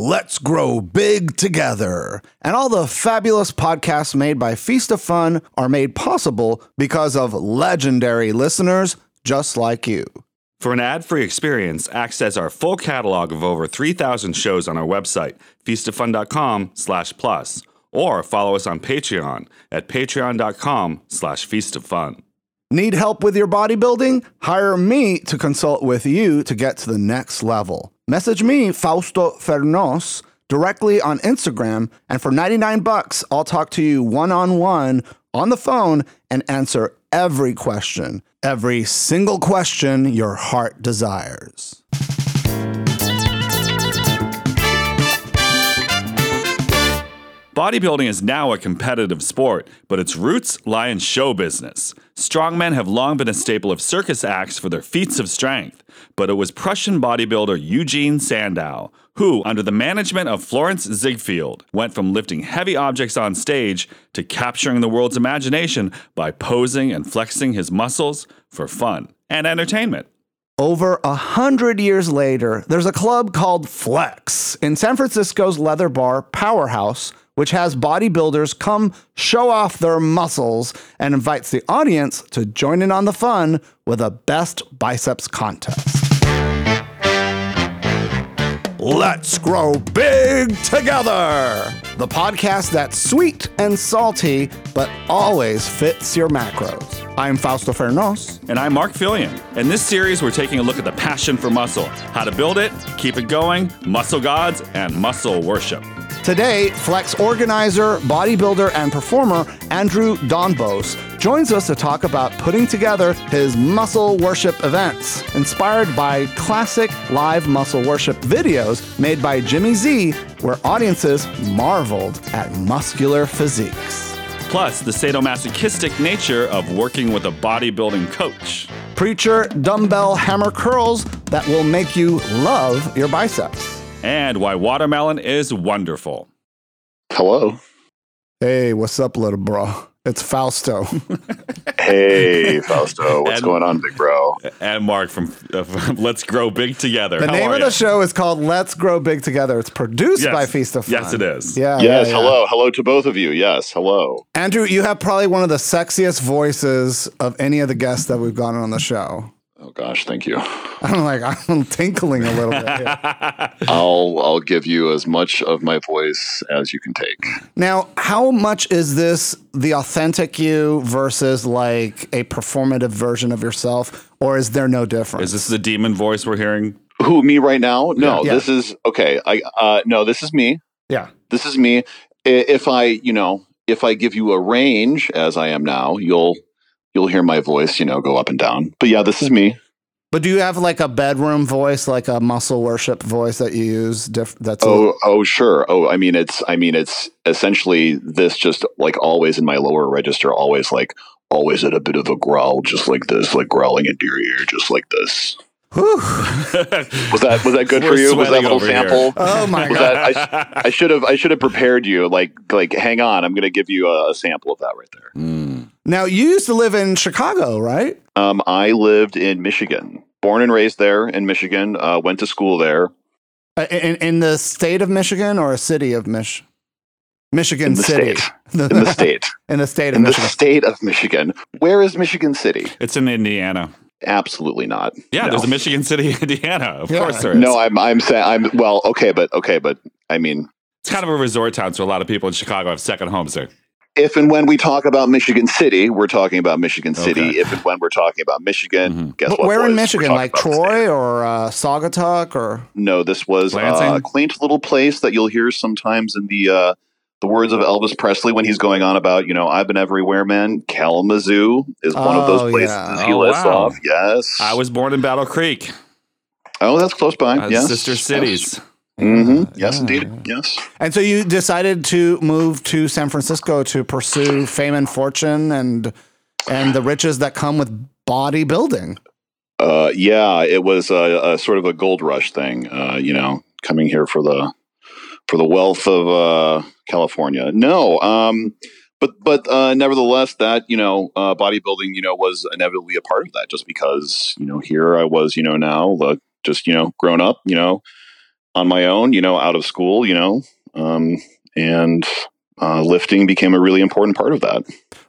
Let's grow big together. And all the fabulous podcasts made by Feast of Fun are made possible because of legendary listeners just like you. For an ad-free experience, access our full catalog of over 3,000 shows on our website, feastoffun.com slash plus, or follow us on Patreon at patreon.com slash feastoffun. Need help with your bodybuilding? Hire me to consult with you to get to the next level. Message me, Fausto Fernos, directly on Instagram, and for 99 bucks, I'll talk to you one on one on the phone and answer every question, every single question your heart desires. Bodybuilding is now a competitive sport, but its roots lie in show business. Strongmen have long been a staple of circus acts for their feats of strength, but it was Prussian bodybuilder Eugene Sandow who, under the management of Florenz Ziegfeld, went from lifting heavy objects on stage to capturing the world's imagination by posing and flexing his muscles for fun and entertainment. Over a hundred years later, there's a club called Flex in San Francisco's leather bar Powerhouse, which has bodybuilders come show off their muscles and invites the audience to join in on the fun with a best biceps contest. Let's grow big together. The podcast that's sweet and salty, but always fits your macros. I'm Fausto Fernos. And I'm Marc Felion. In this series, we're taking a look at the passion for muscle, how to build it, keep it going, muscle gods, and muscle worship. Today, Flex organizer, bodybuilder, and performer Andrew Donbos joins us to talk about putting together his muscle worship events, inspired by classic live muscle worship videos made by Jimmy Z, where audiences marveled at muscular physiques. Plus, the sadomasochistic nature of working with a bodybuilding coach. Preacher dumbbell hammer curls that will make you love your biceps. And why watermelon is wonderful. Hello. Hey, what's up, little bro? It's Fausto. Hey, Fausto. What's And- going on, big bro? And Mark from, uh, from Let's Grow Big Together. The How name are of the show is called Let's Grow Big Together. It's produced Yes. by Feast of Fun. Yes, it is. Yeah. yes, yeah, yeah. hello. Hello to both of you. Yes, hello. Andrew, you have probably one of the sexiest voices of any of the guests that we've gotten on the show. Oh gosh, thank you. I'm like, I'm tinkling a little bit. here. I'll I'll give you as much of my voice as you can take. Now, how much is this the authentic you versus like a performative version of yourself, or is there no difference? Is this the demon voice we're hearing? Who me right now? No, Yeah. this is okay. I uh no, this is me. yeah. This is me. If I, you know, if I give you a range as I am now, you'll you'll hear my voice, you know, go up and down. But yeah, this is me. But do you have like a bedroom voice, like a muscle worship voice that you use? Diff- that's a- Oh, oh, sure. Oh, I mean, it's, I mean, it's essentially this just like always in my lower register, always like, always at a bit of a growl, just like this, like growling into your ear, just like this. Was that, was that good We're for you? Was that sweating a little over here. sample? Oh my Was god! that, I, I should have, I should have prepared you. Like, like, hang on, I'm going to give you a, a sample of that right there. Mm. Now you used to live in Chicago, right? Um, I lived in Michigan, born and raised there in Michigan. Uh, went to school there. Uh, In, in the state of Michigan or a city of Mich? Michigan In the City. state. In the state. in the state of in the Michigan. state of Michigan. Where is Michigan City? It's in Indiana. Absolutely not. Yeah, No. there's a Michigan City, Indiana. Of Yeah. course there is. No, I'm I'm saying I'm well, okay, but okay, but I mean, it's kind of a resort town, so a lot of people in Chicago have second homes there. If and when we talk about Michigan City, we're talking about Michigan City. Okay. If and when we're talking about Michigan, Mhm. guess But what? where in boys? We're Michigan? Like Troy or uh, Saugatuck or? No, this was uh, a quaint little place that you'll hear sometimes in the uh, the words of Elvis Presley when he's going on about, you know, I've been everywhere, man. Kalamazoo is one of Oh, those places yeah. he Oh, lists wow. off. Yes. I was born in Battle Creek, oh, that's close by. uh, yes. sister cities. Hmm Yes, indeed. Yes. And so you decided to move to San Francisco to pursue fame and fortune and and the riches that come with bodybuilding. Uh, yeah, it was a, a sort of a gold rush thing. Uh, you know, coming here for the for the wealth of uh, California. No, um, but but uh, nevertheless, that you know, uh, bodybuilding, you know, was inevitably a part of that. Just because you know, here I was, you know, now uh, just you know, grown up, you know, on my own, you know, out of school, you know, um, and uh, lifting became a really important part of that.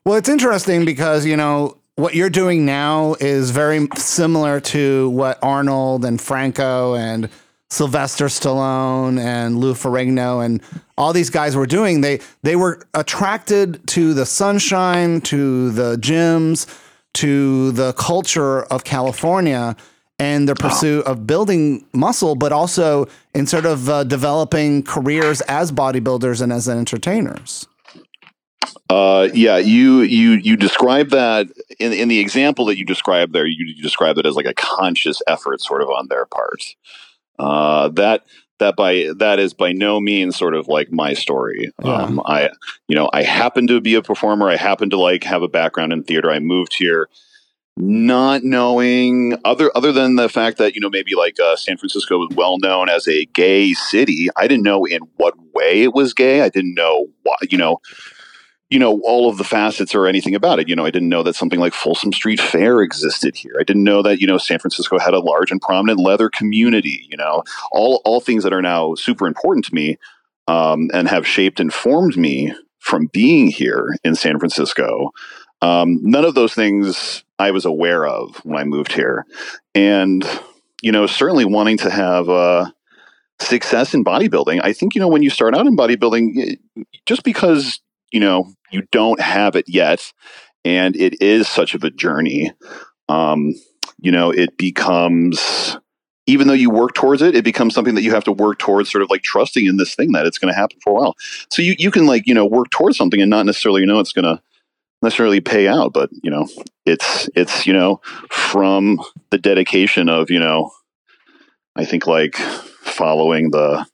Well, it's interesting because, you know, what you're doing now is very similar to what Arnold and Franco and Sylvester Stallone and Lou Ferrigno and all these guys were doing. They they were attracted to the sunshine, to the gyms, to the culture of California and their pursuit of building muscle, but also in sort of uh, developing careers as bodybuilders and as entertainers. Uh, yeah, you you you describe that in in the example that you described there. You, you describe it as like a conscious effort, sort of on their part. Uh, that that by that is by no means sort of like my story. Yeah. Um, I you know I happen to be a performer. I happen to like have a background in theater. I moved here not knowing other other than the fact that you know maybe like uh, San Francisco was well known as a gay city. I didn't know in what way it was gay. I didn't know why. You know you know all of the facets or anything about it you know i didn't know that something like folsom street fair existed here i didn't know that you know san francisco had a large and prominent leather community you know all all things that are now super important to me um, and have shaped and formed me from being here in san francisco um, none of those things i was aware of when i moved here. And you know certainly wanting to have uh, success in bodybuilding i think you know when you start out in bodybuilding just because you know you don't have it yet and it is such of a journey um, you know it becomes even though you work towards it it becomes something that you have to work towards sort of like trusting in this thing that it's going to happen for a while. So you, you can like you know work towards something and not necessarily you know it's going to necessarily pay out but you know it's it's you know from the dedication of you know i think like following the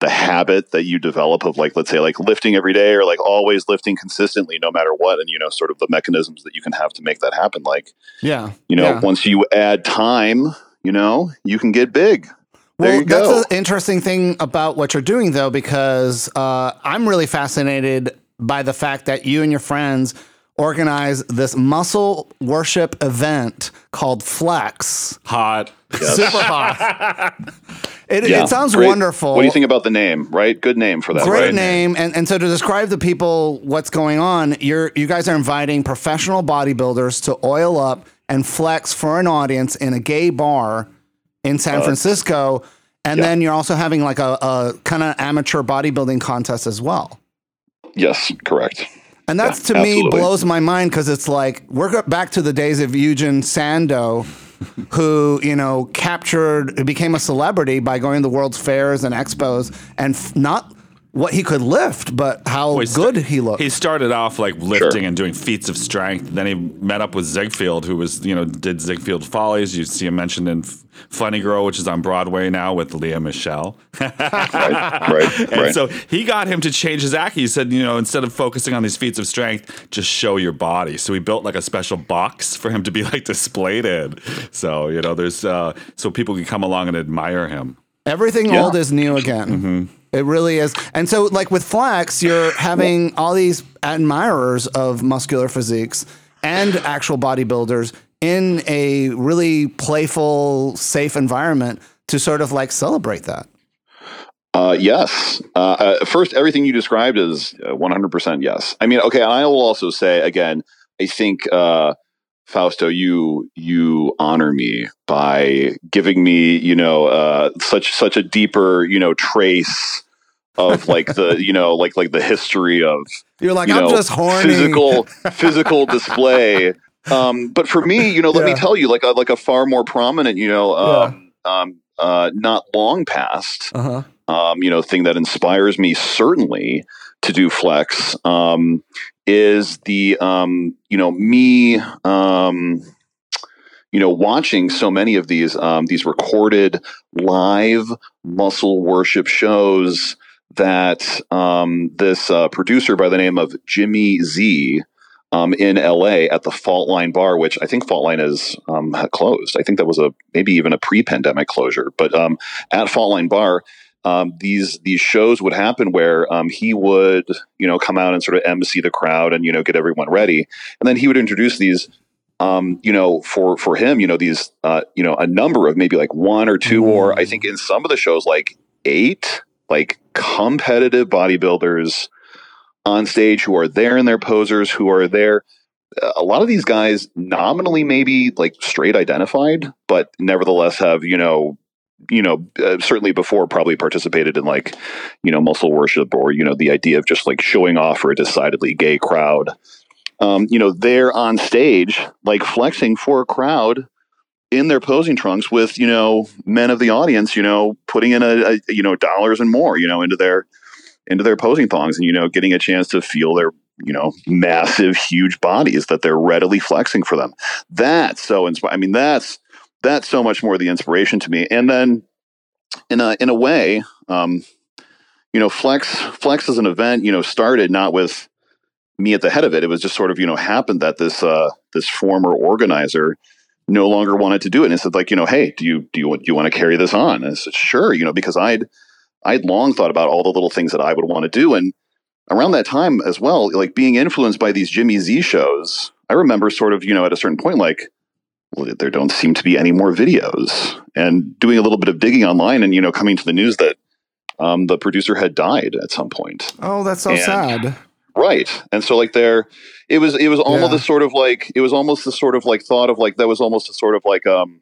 the habit that you develop of like let's say like lifting every day or like always lifting consistently no matter what and you know sort of the mechanisms that you can have to make that happen like Yeah. you know Yeah. once you add time you know you can get big there Well, you go that's the interesting thing about what you're doing, though, because uh, I'm really fascinated by the fact that you and your friends organize this muscle worship event called Flex. Hot. Super hot. It, Yeah, it sounds great. wonderful. what do you think about the name right good name for that Great right? name, and and so to describe the people what's going on, you're you guys are inviting professional bodybuilders to oil up and flex for an audience in a gay bar in San Uh, Francisco, and then you're also having like a, a kind of amateur bodybuilding contest as well. Yes correct. And that's Yeah, to me blows my mind because it's like we're back to the days of Eugen Sandow, who you know captured became a celebrity by going to the world's fairs and expos, and f- not what he could lift, but how He good sta- he looked. He started off like lifting and doing feats of strength. Then he met up with Ziegfeld, who was, you know, did Ziegfeld Follies. You see him mentioned in F- Funny Girl, which is on Broadway now with Lea Michele. right right And right so he got him to change his act. He said, you know, instead of focusing on these feats of strength, just show your body. So he built like a special box for him to be like displayed in. So, you know, there's, uh, so people can come along and admire him. Everything Yeah. old is new again. Mm-hmm. It really is. And so, like with Flex, you're having all these admirers of muscular physiques and actual bodybuilders in a really playful, safe environment to sort of like celebrate that. Uh, yes. Uh, uh, first, everything you described is uh, 100% yes. I mean, okay, and I will also say again, I think uh, Fausto, you you honor me by giving me, you know, uh, such such a deeper, you know, trace of like the, you know, like like the history of You're like, you I'm know, just horny. physical physical display. Um, but for me, you know, let Yeah. me tell you, like a like a far more prominent, you know, um, um, uh, not long past, Uh-huh. um, you know, thing that inspires me certainly to do flex um, is the um, you know me um, you know, watching so many of these um, these recorded live muscle worship shows that um, this uh, producer by the name of Jimmy Z um, in LA at the Fault Line Bar, which I think Fault Line is um, closed. I think that was a maybe even a pre-pandemic closure. But um, at Fault Line Bar, um, these these shows would happen where um, he would you know come out and sort of embassy the crowd and you know get everyone ready, and then he would introduce these. Um, you know, for for him, you know, these, uh, you know, a number of maybe like one or two, or I think in some of the shows, like eight, like competitive bodybuilders on stage who are there in their posers, who are there. A lot of these guys nominally maybe like straight identified, but nevertheless have, you know, you know, uh, certainly before probably participated in like, you know, muscle worship or, you know, the idea of just like showing off for a decidedly gay crowd. Um, you know, they're on stage, like flexing for a crowd in their posing trunks with, you know, men of the audience, you know, putting in a, a you know, dollars and more, you know, into their, into their posing thongs and you know getting a chance to feel their you know massive huge bodies that they're readily flexing for them that's so inspiring i mean that's that's so much more the inspiration to me. And then in a in a way um you know flex flex as an event you know started not with me at the head of it. It was just sort of you know happened that this uh this former organizer no longer wanted to do it. And said like you know hey do you do you do you want to carry this on? And i said sure you know because i'd I'd long thought about all the little things that I would want to do. And around that time as well, like being influenced by these Jimmy Z shows, I remember sort of, you know, at a certain point, like, there don't seem to be any more videos. And doing a little bit of digging online and, you know, coming to the news that um, the producer had died at some point. Oh, that's so And- sad. Right. And so like there it was it was almost Yeah. a sort of like it was almost the sort of like thought of like that was almost a sort of like um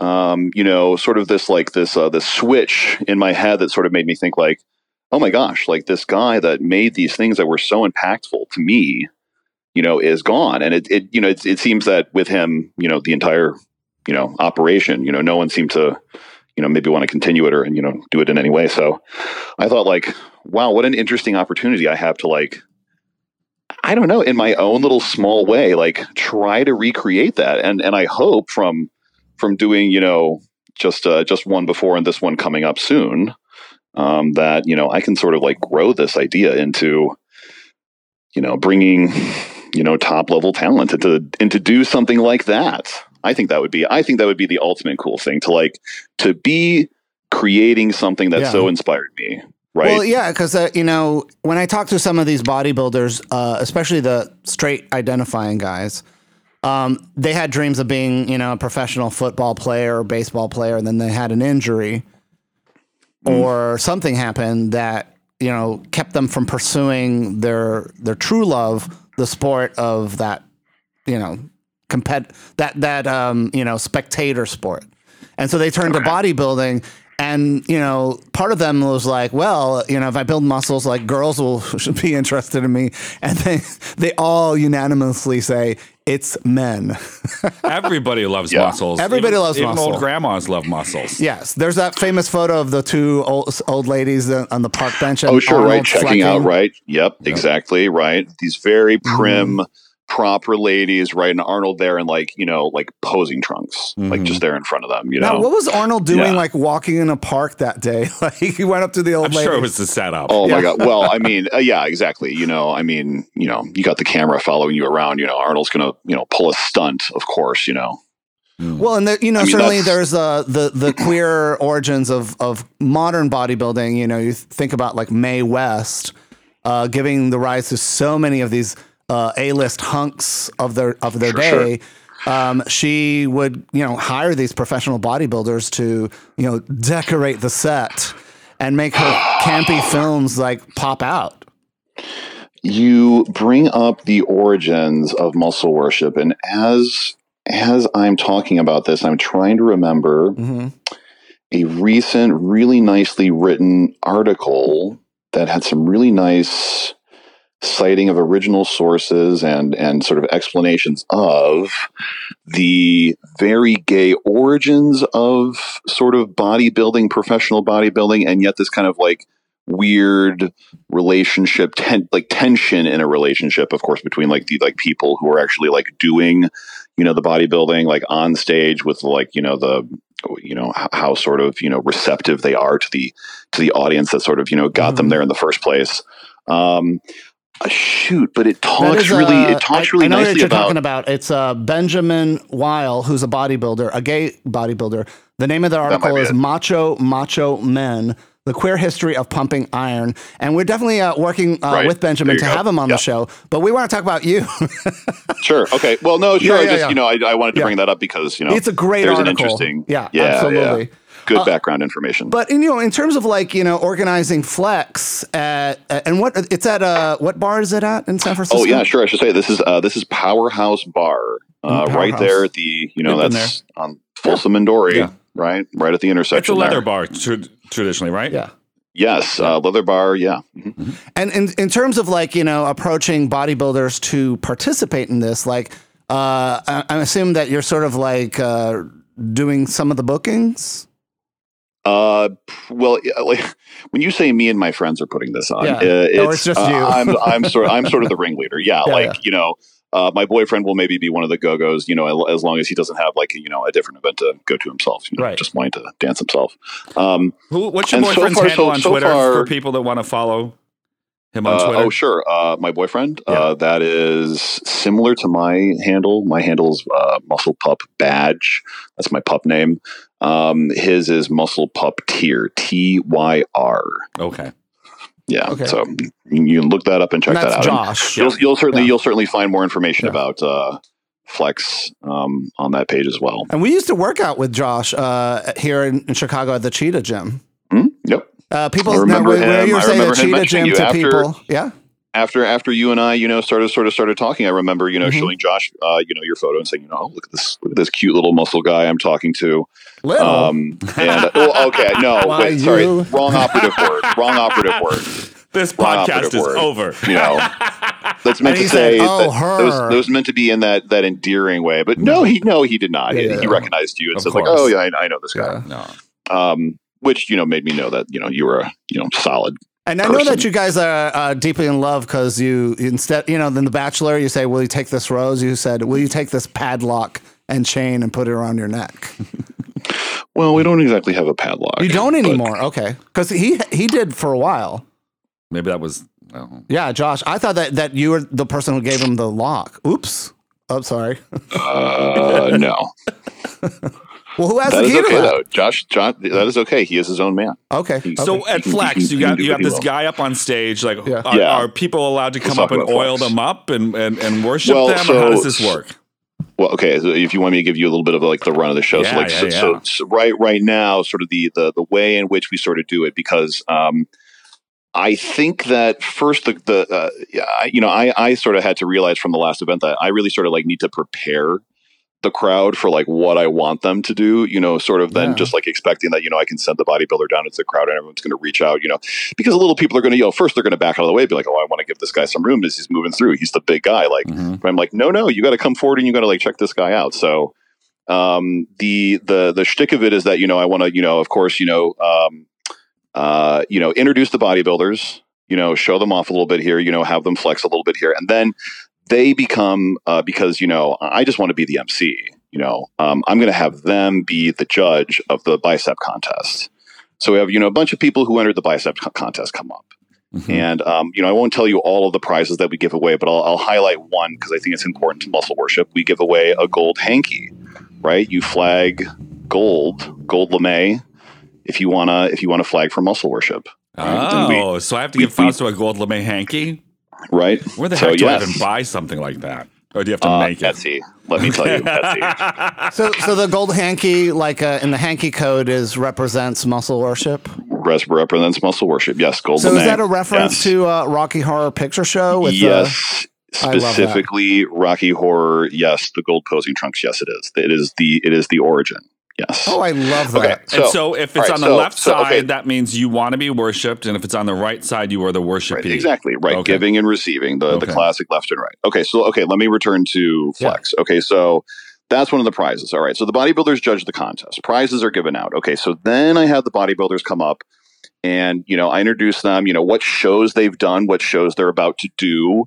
um you know sort of this like this uh this switch in my head that sort of made me think like oh my gosh like this guy that made these things that were so impactful to me you know is gone and it, it you know it, it seems that with him you know the entire you know operation you know no one seemed to you know maybe want to continue it or you know do it in any way so i thought like wow what an interesting opportunity i have to like i don't know in my own little small way like try to recreate that and and i hope from from doing you know just uh, just one before and this one coming up soon um, that you know i can sort of like grow this idea into you know bringing you know top level talent and to do something like that. I think that would be i think that would be the ultimate cool thing to like to be creating something that Yeah. so inspired me right? Well, yeah, because uh, you know when I talk to some of these bodybuilders, uh, especially the straight identifying guys, um, they had dreams of being you know a professional football player or baseball player, and then they had an injury or something happened that you know kept them from pursuing their their true love, the sport of that you know compet that that um, you know spectator sport, and so they turned to bodybuilding. And you know, part of them was like, "Well, you know, if I build muscles, like girls will should be interested in me." And they they all unanimously say it's men. Everybody loves Yeah. muscles. Everybody Even- loves even muscle. old grandmas love muscles. yes, there's that famous photo of the two old, old ladies on the park bench. Oh, sure, right. Arnold Checking out, right. Yep, exactly, right. These very Mm-hmm. prim, proper ladies, right? And Arnold there in like, you know, like posing trunks, like just there in front of them, you Now, know? what was Arnold doing, Yeah. like walking in a park that day? Like he went up to the old I'm lady. sure it was the setup. Oh Yeah. my god! Well, I mean, uh, yeah, exactly. You know, I mean, you know, you got the camera following you around. You know, Arnold's gonna, you know, pull a stunt, of course. You know, Well, and there, you know, I mean, certainly there's uh, the the queer origins of of modern bodybuilding. You know, you think about like Mae West uh, giving the rise to so many of these uh, A list hunks of their of their Sure, day. Um, she would, you know, hire these professional bodybuilders to, you know, decorate the set and make her campy films like pop out. you bring up the origins of muscle worship, and as as I'm talking about this, I'm trying to remember hmm a recent, really nicely written article that had some really nice citing of original sources and and sort of explanations of the very gay origins of sort of bodybuilding, professional bodybuilding, and yet this kind of like weird relationship, ten, like tension in a relationship, of course, between like the like people who are actually like doing, you know the bodybuilding like on stage with like you know the you know how, how sort of you know receptive they are to the to the audience that sort of you know got them Mhm. there in the first place. Um, uh, shoot, but it talks really uh, it talks I- really I know nicely what you're about talking about. It's uh, Benjamin Weil, who's a bodybuilder, a gay bodybuilder. The name of the article is it. "Macho Macho Men: The Queer History of Pumping Iron," and we're definitely uh, working uh, Right. with Benjamin to go. have him on Yeah. the show. But we want to talk about you. Sure. Okay. Well, no, sure. Yeah, I just, yeah. you know, I, I wanted to Yeah. bring that up because, you know, it's a great there's article. an interesting, yeah, yeah, absolutely. Yeah. good Uh, background information. But you know, in terms of like you know organizing Flex at and what it's at uh what bar is it at in San Francisco? oh yeah, sure. I should say this is uh, this is Powerhouse Bar, uh, Mm, right there at the you know We've that's on Folsom and Dore, Yeah. right, right at the intersection. It's a leather there. bar tr- traditionally, right? Yeah. Yes, uh, leather bar. Yeah. Mhm. And in, in terms of like, you know, approaching bodybuilders to participate in this, like, uh, I, I assume that you're sort of like uh, doing some of the bookings. Uh, well, like when you say me and my friends are putting this on, Yeah. uh, it's, Or it's just uh, you. I'm I'm sort I'm sort of the ringleader. Yeah, Yeah, like yeah. you know, uh, my boyfriend will maybe be one of the go go's. You know, as long as he doesn't have like you know a different event to go to himself. You know, Right. just wanting to dance himself. Um, Who? What's your And so boyfriend's far- handle so- on so Twitter far- for people that want to follow him on uh, Twitter? oh, sure. Uh, my boyfriend. Uh, that is similar to my handle. My handle is uh, Muscle Pup Badge. That's my pup name. Um, his is Muscle Pup Tyr. T Y R. Okay. Yeah. Okay. So you you can look that up and check And that's that out. And Josh. You'll, you'll certainly Yeah. you'll certainly find more information Yeah. about uh, Flex um, on that page as well. And we used to work out with Josh uh, here in, in Chicago at the Cheetah Gym. Hmm? Yep. Uh, people I remember now, where him- you were I saying the remember him Cheetah mentioning Gym you to after- people. Yeah. After after you and I, you know, started sort of started talking, I remember, you know, Mhm. showing Josh, uh, you know, your photo and saying, you know, oh, look at this, look at this cute little muscle guy I'm talking to. Little. Um, and oh, okay, no, wait, sorry, wrong operative word, wrong operative word. This Wrong podcast is word. over. You know, that's meant to he said, say "Oh, that, her." that was, that was meant to be in that that endearing way. But no, he no, he did not. Yeah, he, he recognized you and Of said like, oh yeah, I, I know this guy. Yeah. no. Um, which you know made me know that you know you were a you know solid. And I know that you guys are uh, deeply in love because you instead, you know, in The Bachelor, you say, "Will you take this rose?" You said, "Will you take this padlock and chain and put it around your neck?" Well, we don't exactly have a padlock. You don't but- anymore, okay? Because he he did for a while. Maybe that was. Well, Yeah, Josh, I thought that that you were the person who gave him the lock. Oops. Oh, sorry. Uh, no, Well, who has that the is key to okay that? though. Josh, John, that is okay. He is his own man. Okay. He- okay. So at He can- Flex, he you got you what got he this will. guy up on stage. Like, Yeah. are, Yeah. are people allowed to Let's come up and oil Flex. them up and, and, and worship Well, them? or how does this work? Well, okay. So if you want me to give you a little bit of like the run of the show, Yeah, so like yeah, so, yeah. So, so right right now, sort of the the the way in which we sort of do it, because um, I think that first the the uh, yeah, I, you know I I sort of had to realize from the last event that I really sort of like need to prepare the crowd for like what I want them to do, you know, sort of then Yeah. just like expecting that, you know, I can send the bodybuilder down into the crowd and everyone's going to reach out, you know, because a little people are going to, you know, first they're going to back out of the way, be like, oh, I want to give this guy some room as he's moving through. He's the big guy. Like, Mhm. but I'm like, no, no, you got to come forward and you got to like check this guy out. So, um, the the the shtick of it is that you know I want to you know of course you know um, uh, you know introduce the bodybuilders, you know show them off a little bit here, you know have them flex a little bit here, and then they become uh, because you know I just want to be the MC. You know um, I'm going to have them be the judge of the bicep contest. So we have you know a bunch of people who entered the bicep co- contest come up. Mhm. And um, you know, I won't tell you all of the prizes that we give away, but I'll, I'll highlight one because I think it's important to muscle worship. We give away a gold hanky, right? You flag gold, gold lame, if you wanna if you wanna flag for muscle worship, Then we- Oh, so I have to we- give Fausto a gold lamé hanky? Right? Where the So, heck do I yes. even buy something like that? Or do you have to Uh, make it? Etsy. Let me tell you, Etsy. So, so the gold hanky, like uh, in the hanky code, is represents muscle worship. Res- represents muscle worship. Yes, gold So, is that a reference Yes. to uh, Rocky Horror Picture Show? With yes. I love that. Specifically, Rocky Horror. Yes, the gold posing trunks. Yes, it is. It is the it is the origin. Yes. Oh, I love that. Okay. and So- so if it's all right, on the so- left so, side, okay. that means you want to be worshipped. And if it's on the right side, you are the Right, exactly. Right. Okay. Giving and receiving, the, the classic left and right. Okay. So, okay, let me return to Yeah. flex. Okay. So that's one of the prizes. All right. So the bodybuilders judge the contest. Prizes are given out. Okay. So then I have the bodybuilders come up and, you know, I introduce them, you know, what shows they've done, what shows they're about to do,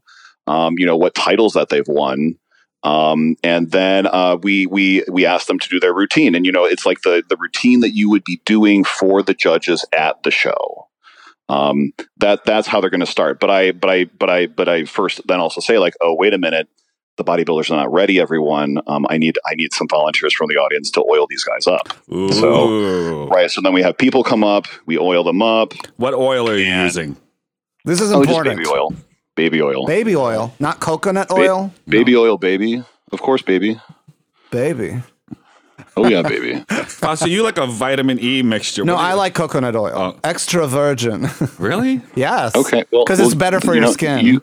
um, you know, what titles that they've won. Um, and then uh, we we we ask them to do their routine, and you know it's like the the routine that you would be doing for the judges at the show. Um, that that's how they're going to start. But I but I but I but I first then also say like, oh wait a minute, the bodybuilders are not ready. Everyone, um, I need I need some volunteers from the audience to oil these guys up. Ooh. So right, so then we have people come up, we oil them up. what oil are you using? This is Oh, just important. baby oil, baby oil, Baby oil, not coconut oil. baby oil, baby. Of course, baby. Baby. Oh yeah, baby. So you like a vitamin E mixture? No, I like coconut oil. Oh. Extra virgin. Really? yes. Okay, well, because it's well, better for you your know, skin. you-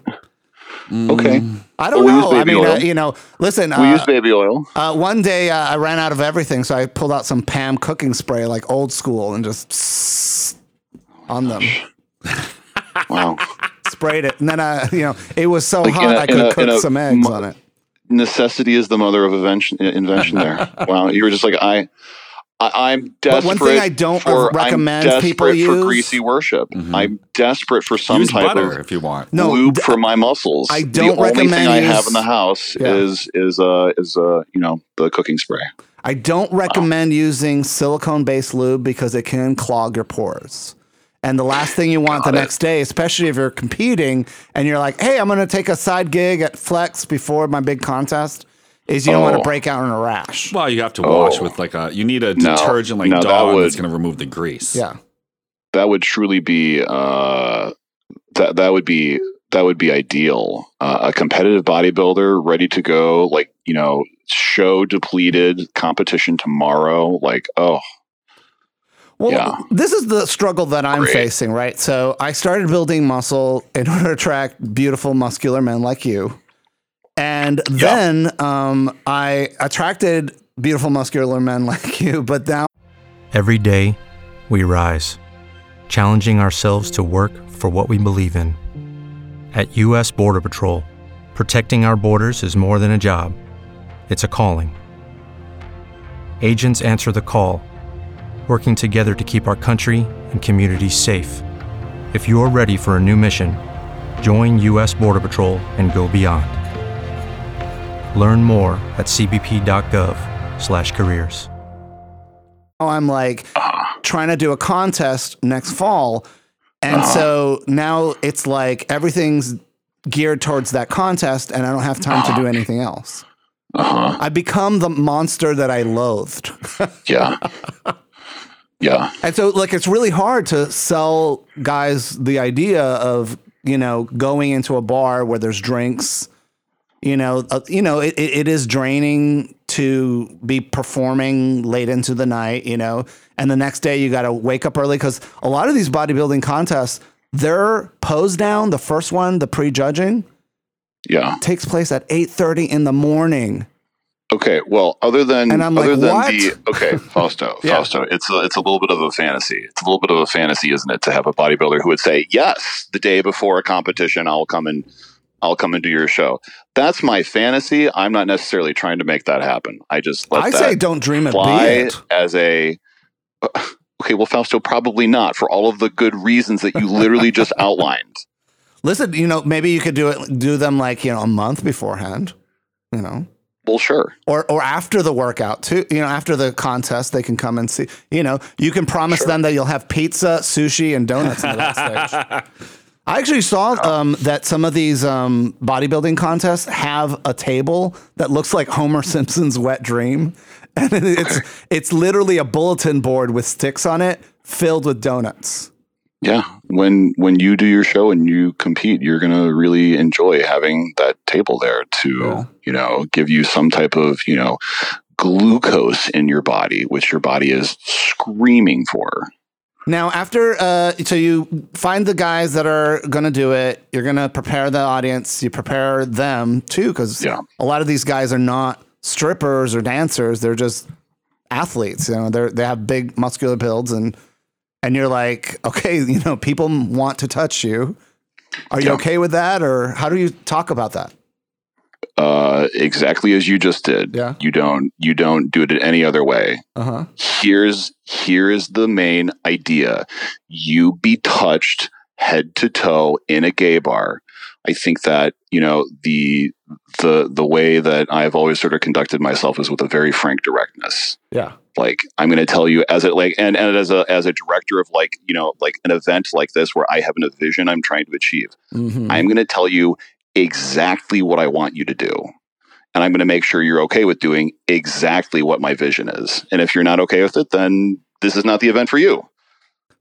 okay, I don't well, know. use I mean, uh, you know, listen. we uh, use baby oil. uh, one day uh, I ran out of everything, so I pulled out some Pam cooking spray, like old school, and just on them, Wow. Sprayed it, and then I, you know, it was so Like hot a- I could a- cook some eggs mo- on it. Necessity is the mother of invention. Invention. There. wow. You were just like I. I I'm But desperate. one thing I don't for, recommend I'm people desperate for use- greasy worship. Mhm. I'm desperate for some Use type butter of if you want. No, lube d- for my muscles. I the don't only thing recommend I have in the house Yeah. is is uh is uh you know the cooking spray. I don't recommend using silicone based lube because it can clog your pores. And the last thing you want Got the it. next day, especially if you're competing and you're like, hey, I'm going to take a side gig at Flex before my big contest, is you don't want to Oh. break out in a rash. Well, you have to wash Oh. with like a. You need a No. detergent like No, that Dawn would- that's going to remove the grease. Yeah. That would truly be uh that that would be that would be ideal. Uh, a competitive bodybuilder ready to go, like you know, show depleted, competition tomorrow. Like oh Well, Yeah. this is the struggle that I'm Great. facing, right? So I started building muscle in order to attract beautiful, muscular men like you. And then um, I attracted beautiful, muscular men like you, but now Every day, we rise, challenging ourselves to work for what we believe in. At U.S. Border Patrol, protecting our borders is more than a job, it's a calling. Agents answer the call, working together to keep our country and communities safe. If you're ready for a new mission, join U.S. Border Patrol and go beyond. Learn more at cbp.gov/careers. Oh, I'm like trying to do a contest next fall. And so now it's like everything's geared towards that contest, and I don't have time to do anything else. uh huh I become the monster that I loathed. yeah yeah And so, like, it's really hard to sell guys the idea of you know going into a bar where there's drinks. You know, uh, you know, it, it, is draining to be performing late into the night. You know, and the next day you got to wake up early because a lot of these bodybuilding contests, their pose down, the first one, the pre-judging, yeah. takes place at eight thirty in the morning. Okay, well, other than other like, than what? the okay, Fausto, Yeah. Fausto, it's a, it's a little bit of a fantasy. It's a little bit of a fantasy, isn't it, to have a bodybuilder who would say, "Yes, the day before a competition, I'll come and I'll come and do your show." That's my fantasy. I'm not necessarily trying to make that happen. I just let I say, don't dream it, be fly it. as a. Okay, well, Fausto, probably not for all of the good reasons that you literally just outlined. Listen, you know, maybe you could do it, do them like you know a month beforehand. You know. Well, sure. or or after the workout too you know after the contest they can come and see you know you can promise them that you'll have pizza sushi and donuts in the backstage i actually saw um, that some of these um, bodybuilding contests have a table that looks like homer simpson's wet dream. And it's it's literally a bulletin board with sticks on it filled with donuts Yeah, when when you do your show and you compete, you're gonna really enjoy having that table there to Yeah. you know give you some type of you know glucose in your body, which your body is screaming for. Now, after uh, so you find the guys that are going to do it, you're going to prepare the audience, you prepare them too, because Yeah. a lot of these guys are not strippers or dancers; they're just athletes. You know, they're they have big muscular builds, and and you're like, okay, you know, people want to touch you. Are you Yeah. okay with that, or how do you talk about that? Uh, exactly as you just did. Yeah. You don't you don't do it any other way. Uh huh. Here's here is the main idea. You be touched head to toe in a gay bar. I think that you know the the the way that I've always sort of conducted myself is with a very frank directness. Yeah. Like I'm going to tell you as it like and and as a as a director of like you know like an event like this where I have a vision I'm trying to achieve. Mhm. I'm going to tell you exactly what I want you to do. And I'm going to make sure you're okay with doing exactly what my vision is. And if you're not okay with it, then this is not the event for you.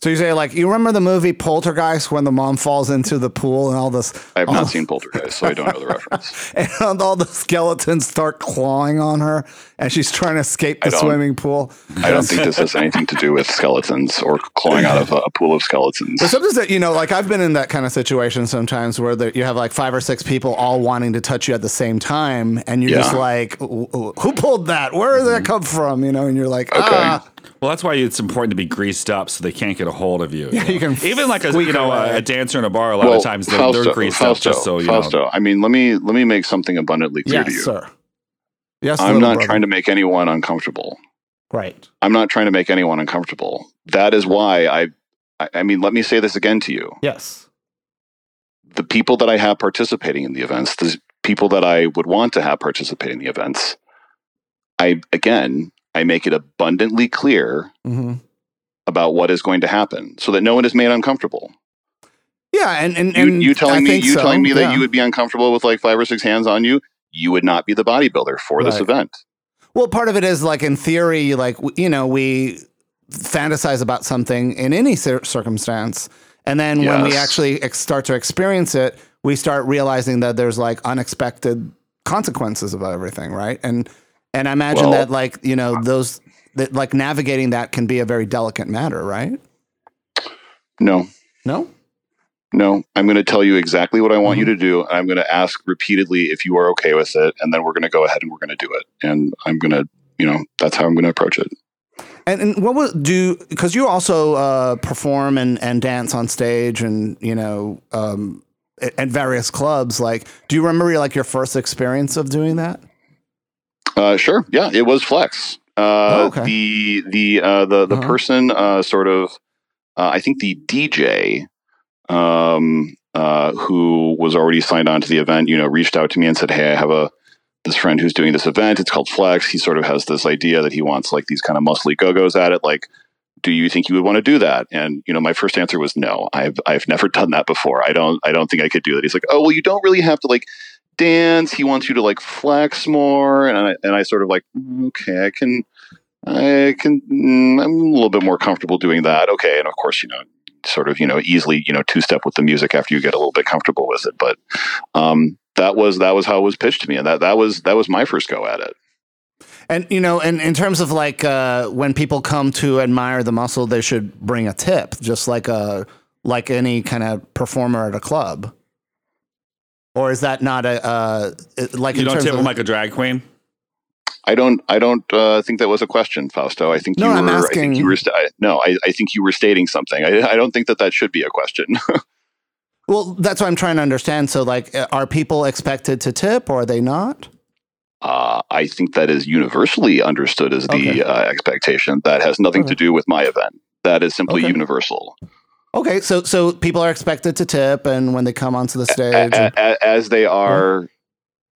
So you say like you remember the movie Poltergeist when the mom falls into the pool and all this I have not seen Poltergeist, so I don't know the reference. and all the skeletons start clawing on her and she's trying to escape the swimming pool. I don't think this has anything to do with skeletons or clawing out of a, a pool of skeletons. But sometimes that you know, like I've been in that kind of situation sometimes where there, you have like five or six people all wanting to touch you at the same time, and you're just like, "Wh- wh- "Who pulled that? Where did that come from?" You know, and you're like, Okay. "Ah, Well, that's why it's important to be greased up so they can't get a hold of you. Yeah, you can even like a you know away. a, a dancer in a bar. A lot of times they're, they're greased up just so you Fausto, know. I mean, let me let me make something abundantly clear to you. yes, sir, yes." I'm not brother. trying to make anyone uncomfortable. right. I'm not trying to make anyone uncomfortable. That is why I, I, I mean, let me say this again to you. Yes, The people that I have participating in the events, the people that I would want to have participate in the events, I, again, I make it abundantly clear hmm about what is going to happen so that no one is made uncomfortable. yeah, and and, You, and you I telling me, you so, telling me that yeah. you would be uncomfortable with like five or six hands on you, you would not be the bodybuilder for this event. Well, part of it is like in theory, like you know, we fantasize about something in any cir- circumstance, and then when we actually ex- start to experience it, we start realizing that there's like unexpected consequences of everything, right? And and I imagine Well- that like you know those that like navigating that can be a very delicate matter, right? No, No. No, I'm going to tell you exactly what I want you Mm-hmm. to do. I'm going to ask repeatedly if you are okay with it, and then we're going to go ahead and we're going to do it. And I'm going to, you know, that's how I'm going to approach it. And, and what would do because you also uh, perform and, and dance on stage and you know um, at, at various clubs. Like, do you remember like your first experience of doing that? Uh, sure. Yeah, it was Flex. Uh, Oh, okay. The the uh, the the Uh-huh. person uh, sort of, uh, I think the DJ, um, uh, who was already signed on to the event, you know, reached out to me and said, "Hey, I have a this friend who's doing this event. It's called Flex. He sort of has this idea that he wants like these kind of muscly go go's at it. Like, do you think you would want to do that?" And you know, my first answer was no. I've I've never done that before. I don't I don't think I could do that. He's like, "Oh, well, you don't really have to like." Dance. He wants you to like flex more. And I, and I sort of like "Mm, okay I can I can mm, I'm a little bit more comfortable doing that. Okay and of course you know sort of you know easily you know two step with the music after you get a little bit comfortable with it. But um that was that was how it was pitched to me. And that that was that was my first go at it. And you know, and in terms of like uh, when people come to admire the muscle, they should bring a tip, just like a like any kind of performer at a club. Or is that not a uh, like You in don't tip of, them like a drag queen. I don't I don't uh, think that was a question Fausto I think No, you I'm were I asking- think you were sta- I- no I, I think you were stating something I, I don't think that that should be a question Well, that's what I'm trying to understand. So, like, uh, are people expected to tip, or are they not? Uh, I think that is universally understood as the Okay. uh, expectation. That has nothing to do with my event. That is simply Okay. universal. Okay, so so people are expected to tip, and when they come onto the stage, and- a- a- as they are.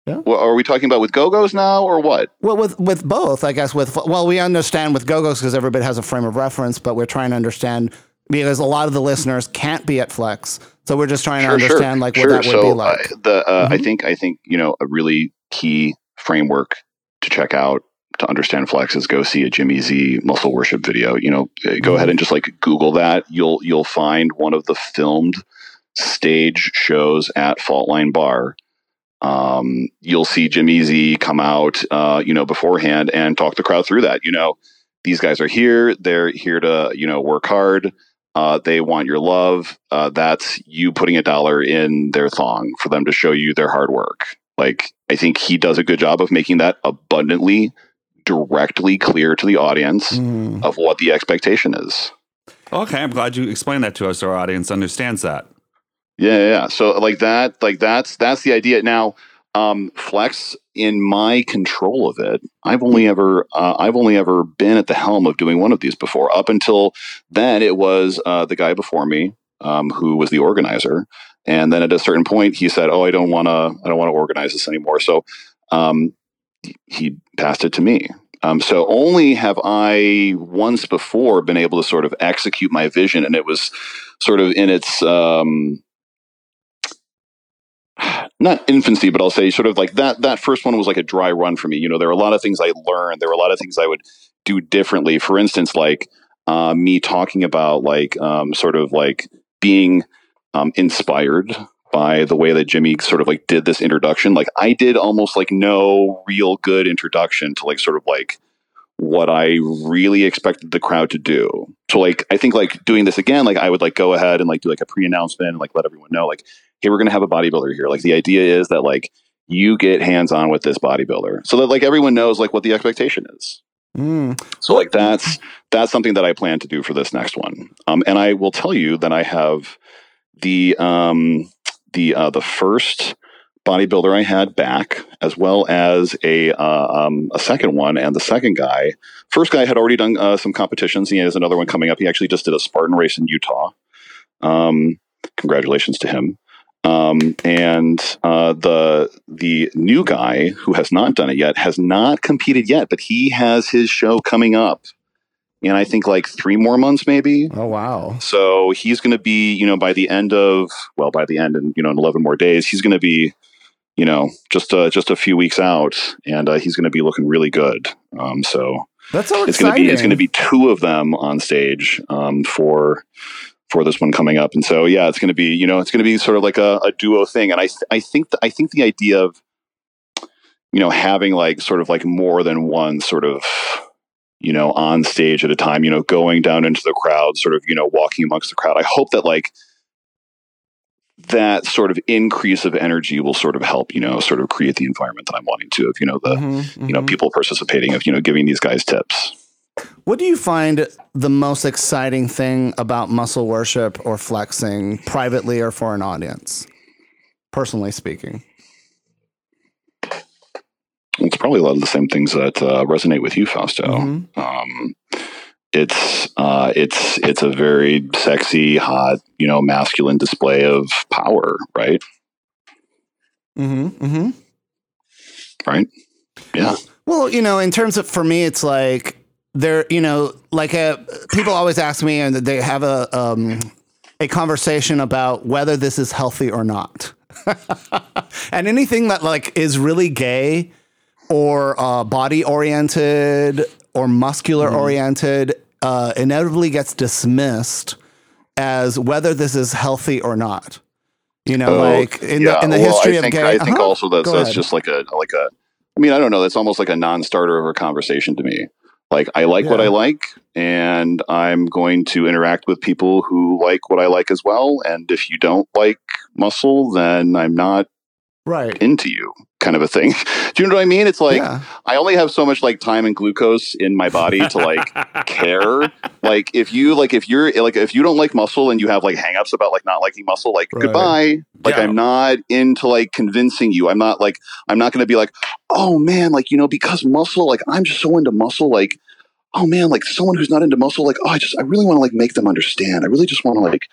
Yeah. Well, are we talking about with Go Go's now or what? well, with with both, I guess. With well, we understand with Go-Go's because everybody has a frame of reference, but we're trying to understand because a lot of the listeners can't be at Flex, so we're just trying to understand like what that would so, be like. Uh, the uh, I Mhm. think I think you know a really key framework to check out to understand Flex is go see a Jimmy Z muscle worship video. You know, uh, go ahead and just like Google that. You'll you'll find one of the filmed stage shows at Fault Line Bar. Um, you'll see Jimmy Z come out, uh, you know, beforehand and talk the crowd through that. You know, these guys are here. They're here to, you know, work hard. Uh, they want your love. Uh, that's you putting a dollar in their thong for them to show you their hard work. Like, I think he does a good job of making that abundantly, directly clear to the audience Mm. of what the expectation is. Okay, I'm glad you explained that to us. Our audience understands that. Yeah, yeah, yeah. So like that, like that's that's the idea. Now, um, flex in my control of it. I've only ever uh, I've only ever been at the helm of doing one of these before. Up until then, it was uh, the guy before me, um, who was the organizer. And then at a certain point, he said, "Oh, I don't want to. I don't want to organize this anymore." So um, he passed it to me. Um, so only have I once before been able to sort of execute my vision, and it was sort of in its um, not infancy, but I'll say sort of like that. That first one was like a dry run for me. You know, there were a lot of things I learned. There were a lot of things I would do differently. For instance, like uh, me talking about like um, sort of like being um, inspired by the way that Jimmy sort of like did this introduction. Like I did almost like no real good introduction to like sort of like what I really expected the crowd to do. So like I think like doing this again, like I would like go ahead and like do like a pre-announcement and like let everyone know like, hey, we're gonna have a bodybuilder here. Like the idea is that like you get hands on with this bodybuilder. So that like everyone knows like what the expectation is. Mm. So like that's that's something that I plan to do for this next one. Um, and I will tell you that I have the um, the uh, the first bodybuilder I had back, as well as a uh, um, a second one, and the second guy. First guy had already done uh, some competitions. He has another one coming up. He actually just did a Spartan race in Utah. Um, congratulations to him. Um, and uh, the the new guy who has not done it yet has not competed yet, but he has his show coming up in I think like three more months, maybe. Oh wow! So he's going to be, you know, by the end of well, by the end, and you know, in eleven more days, he's going to be, you know, just uh, just a few weeks out, and uh, he's going to be looking really good. Um, so That's so it's going to be it's going to be two of them on stage um, for for this one coming up, and so yeah, it's going to be you know it's going to be sort of like a, a duo thing, and I th- I think th- I think the idea of you know having like sort of like more than one sort of you know on stage at a time, you know going down into the crowd, sort of you know walking amongst the crowd. I hope that like that sort of increase of energy will sort of help you know sort of create the environment that I'm wanting to of you know the Mhm, you know mhm. people participating of you know giving these guys tips. What do you find the most exciting thing about muscle worship or flexing, privately or for an audience? Personally speaking. It's probably a lot of the same things that uh, resonate with you, Fausto. Mhm. Um, it's uh, it's it's a very sexy, hot, you know, masculine display of power, right? Mm-hmm. Mm-hmm. Right? Yeah. Well, you know, in terms of for me, it's like there, you know, like uh people always ask me, and they have a um, a conversation about whether this is healthy or not, and anything that like is really gay or uh, body oriented or muscular oriented uh, inevitably gets dismissed as whether this is healthy or not. You know, like in the in the Oh, well, history I of think, gay. I think Uh-huh. also that's Go that's ahead. just like a like a. I mean, I don't know. That's almost like a non-starter of a conversation to me. Like I like what I like, and I'm going to interact with people who like what I like as well. And if you don't like muscle, then I'm not right. into you, kind of a thing. Do you know what I mean? It's like yeah. I only have so much like time and glucose in my body to like care. Like if you like if you're like if you don't like muscle and you have like hangups about like not liking muscle, like Right. goodbye. Like Yeah. I'm not into like convincing you. I'm not like I'm not going to be like, "Oh man, like you know because muscle, like I'm just so into muscle like Oh man, like someone who's not into muscle, like oh, I just I really want to like make them understand. I really just want to like,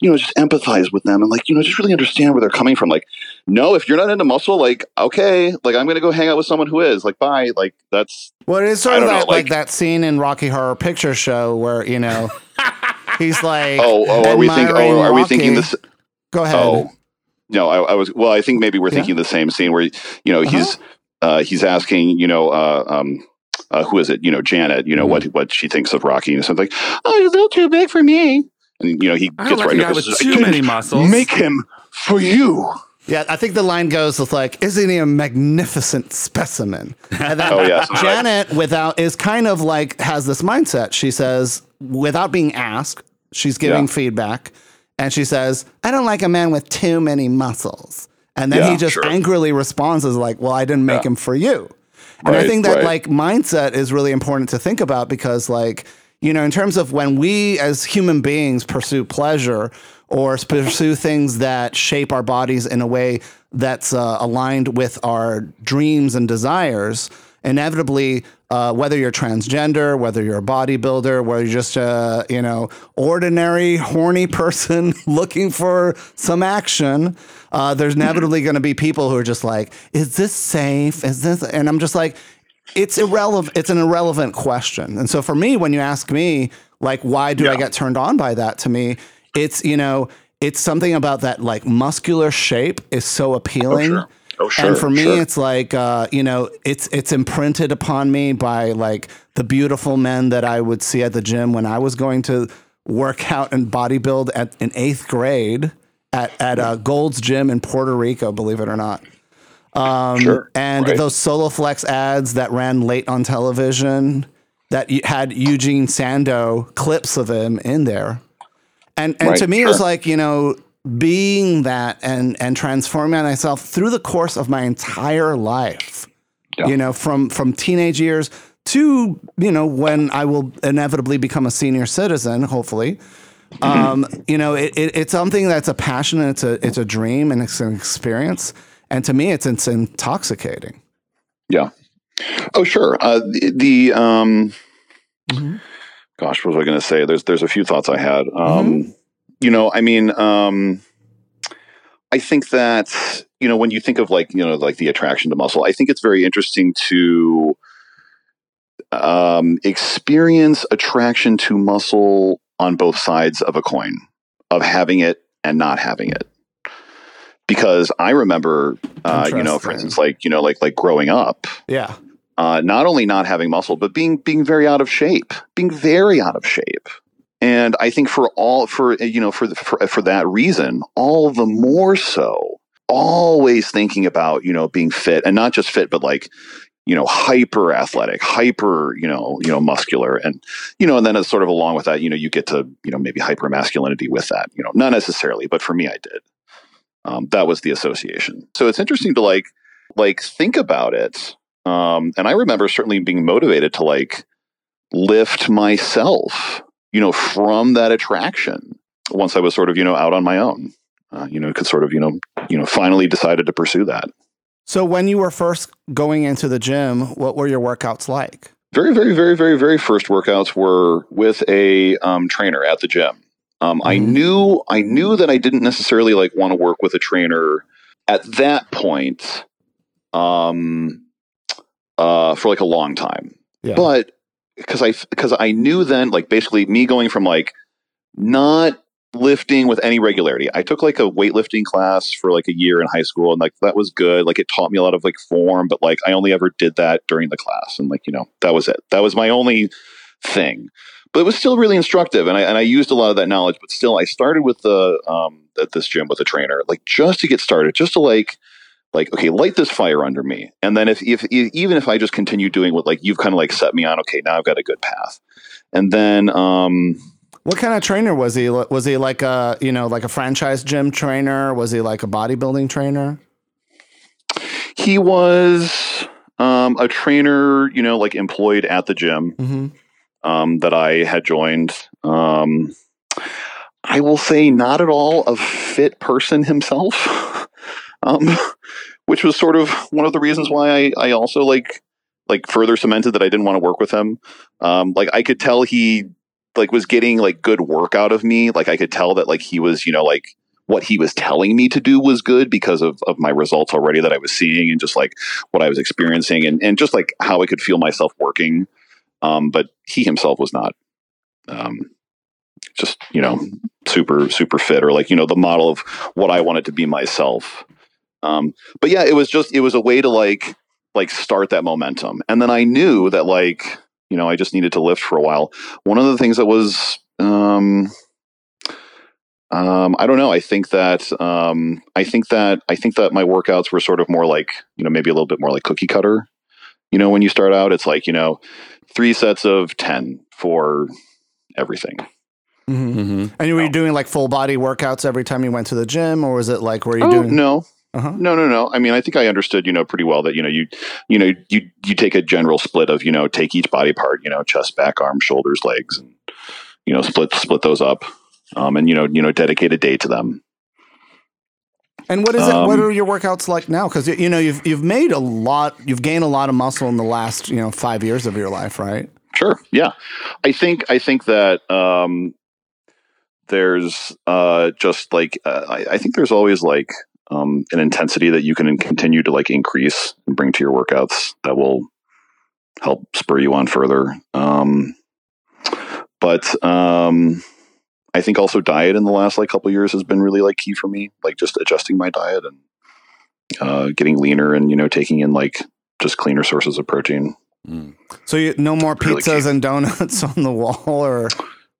you know, just empathize with them and like you know just really understand where they're coming from. Like, no, if you're not into muscle, like okay, like I'm gonna go hang out with someone who is. Like, bye. Like that's Well, it's sort of don't know, like, like- that scene in Rocky Horror Picture Show where you know he's like, oh oh are we thinking oh are we thinking this Go ahead. Oh, no, I, I was. Well, I think maybe we're Yeah. thinking the same scene where you know Uh-huh. he's uh, he's asking, you know, uh, um, uh, who is it? You know, Janet. You know what Mm-hmm. what she thinks of Rocky and something. Oh, he's a little too big for me. And you know, he I gets like right a into guy it. with Says, too "I many muscles. Make him for you. Yeah, I think the line goes with like, "Isn't he a magnificent specimen?" And then Oh, yeah, something like- Janet, without is kind of like has this mindset. She says, without being asked, she's giving Yeah. feedback, and she says, "I don't like a man with too many muscles." And then Yeah, he just sure. angrily responds "Is like, "Well, I didn't make Yeah. him for you." And I think that right. like mindset is really important to think about because like, you know, in terms of when we as human beings pursue pleasure or pursue things that shape our bodies in a way that's uh, aligned with our dreams and desires, inevitably uh, whether you're transgender, whether you're a bodybuilder, whether you're just a you know ordinary horny person looking for some action, uh, there's inevitably going to be people who are just like, "Is this safe? Is this?" And I'm just like, "It's irrelevant. It's an irrelevant question." And so for me, when you ask me, like, why do I get turned on by that? To me, it's you know, it's something about that like muscular shape is so appealing. sure. Oh, sure, And for me, sure. it's like uh, you know, it's it's imprinted upon me by like the beautiful men that I would see at the gym when I was going to work out and bodybuild at in eighth grade at at uh, Gold's Gym in Puerto Rico. Believe it or not. Um, Sure, And right. those SoloFlex ads that ran late on television that had Eugen Sandow clips of him in there. And and Right, to me, it was like you know being that and and transforming myself through the course of my entire life. Yeah. You know, from from teenage years to you know when I will inevitably become a senior citizen, hopefully. Um, you know, it, it, it's something that's a passion and it's a it's a dream and it's an experience. And to me, it's it's intoxicating. Yeah. Oh, sure. Uh, the, the um, Mm-hmm. gosh, what was I going to say? There's there's a few thoughts I had. Um, Mm-hmm. You know, I mean, um, I think that you know when you think of like you know like the attraction to muscle, I think it's very interesting to um, experience attraction to muscle on both sides of a coin of having it and not having it. Because I remember, uh, you know, for instance, like you know, like like growing up, Yeah. uh, not only not having muscle, but being being very out of shape, being very out of shape. And I think for all for you know for the, for for that reason, all the more so, always thinking about you know being fit and not just fit, but like you know hyper athletic, hyper you know you know muscular, and you know and then it's sort of along with that, you know you get to you know maybe hyper masculinity with that, you know not necessarily, but for me I did. Um, that was the association. So it's interesting to like like think about it um, and I remember certainly being motivated to like lift myself, you know, from that attraction once I was sort of, you know, out on my own, uh, you know, could sort of, you know, you know, finally decided to pursue that. So when you were first going into the gym, what were your workouts like? Very, very, very, very, very first workouts were with a um, trainer at the gym. Um, I Mhm. knew, I knew that I didn't necessarily like want to work with a trainer at that point, um, uh, for like a long time. Yeah. but because I because I knew then like basically me going from like not lifting with any regularity. I took like a weightlifting class for like a year in high school and like that was good. Like it taught me a lot of like form, but like I only ever did that during the class and like you know that was it. That was my only thing. But it was still really instructive and I and I used a lot of that knowledge, but still I started with the um at this gym with a trainer like just to get started, just to like like okay light this fire under me and then if, if even if i just continue doing what like you've kind of like set me on okay now i've got a good path and then um What kind of trainer was he? Was he like a you know like a franchise gym trainer? Was he like a bodybuilding trainer? he was um a trainer you know like employed at the gym Mm-hmm. um that i had joined um i will say not at all a fit person himself um which was sort of one of the reasons why i i also like like further cemented that i didn't want to work with him. Um like i could tell he like was getting like good work out of me. Like i could tell that like he was you know like what he was telling me to do was good because of, of my results already that i was seeing and just like what i was experiencing and, and just like how i could feel myself working. Um but he himself was not um just you know super super fit or like you know the model of what i wanted to be myself um but yeah it was just it was a way to like like start that momentum and then i knew that like you know i just needed to lift for a while one of the things that was um um, I don't know. I think that um, I think that I think that my workouts were sort of more like you know maybe a little bit more like cookie cutter. You know, when you start out, it's like you know three sets of ten for everything. Mm-hmm. Mm-hmm. And you were you doing like full body workouts every time you went to the gym, or was it like were you Oh, doing? no, Uh-huh. no, no, no. I mean, I think I understood, you know, pretty well that, you know, you, you know, you, you take a general split of, you know, take each body part, you know, chest, back, arms, shoulders, legs, and, you know, split, split those up. Um, and, you know, you know, dedicate a day to them. And what is it? What Um, are your workouts like now? Because you know you've you've made a lot, you've gained a lot of muscle in the last you know five years of your life, right? Sure. Yeah. I think I think that um, there's uh, just like uh, I, I think there's always like um, an intensity that you can continue to like increase and bring to your workouts that will help spur you on further. Um, but um, I think also diet in the last like couple years has been really like key for me. Like just adjusting my diet and uh, getting leaner and you know taking in like just cleaner sources of protein. Mm. So you no more Really pizzas and donuts on the wall, or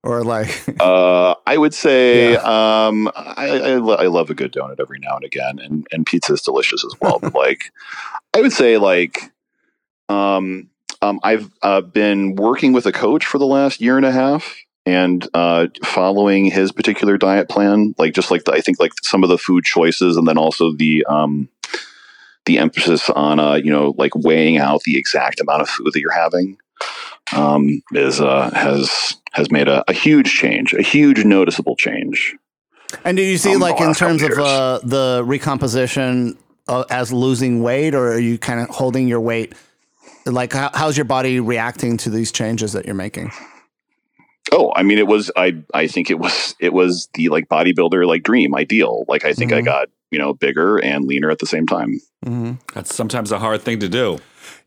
or like Uh, I would say um, I, I, lo- I love a good donut every now and again, and and pizza is delicious as well. but like, I would say like, um, um, I've uh, been working with a coach for the last year and a half, and uh, following his particular diet plan. Like just like the, I think like some of the food choices, and then also the um, the emphasis on uh, you know like weighing out the exact amount of food that you're having um, is uh, has has made a, a huge change, a huge noticeable change. And do you see Um, like in terms of uh, the recomposition uh, as losing weight, or are you kind of holding your weight? Like, how, how's your body reacting to these changes that you're making? Oh, I mean, it was I I think it was it was the like bodybuilder like dream ideal. Like I think I Mhm. got you know bigger and leaner at the same time. Mm-hmm. That's sometimes a hard thing to do.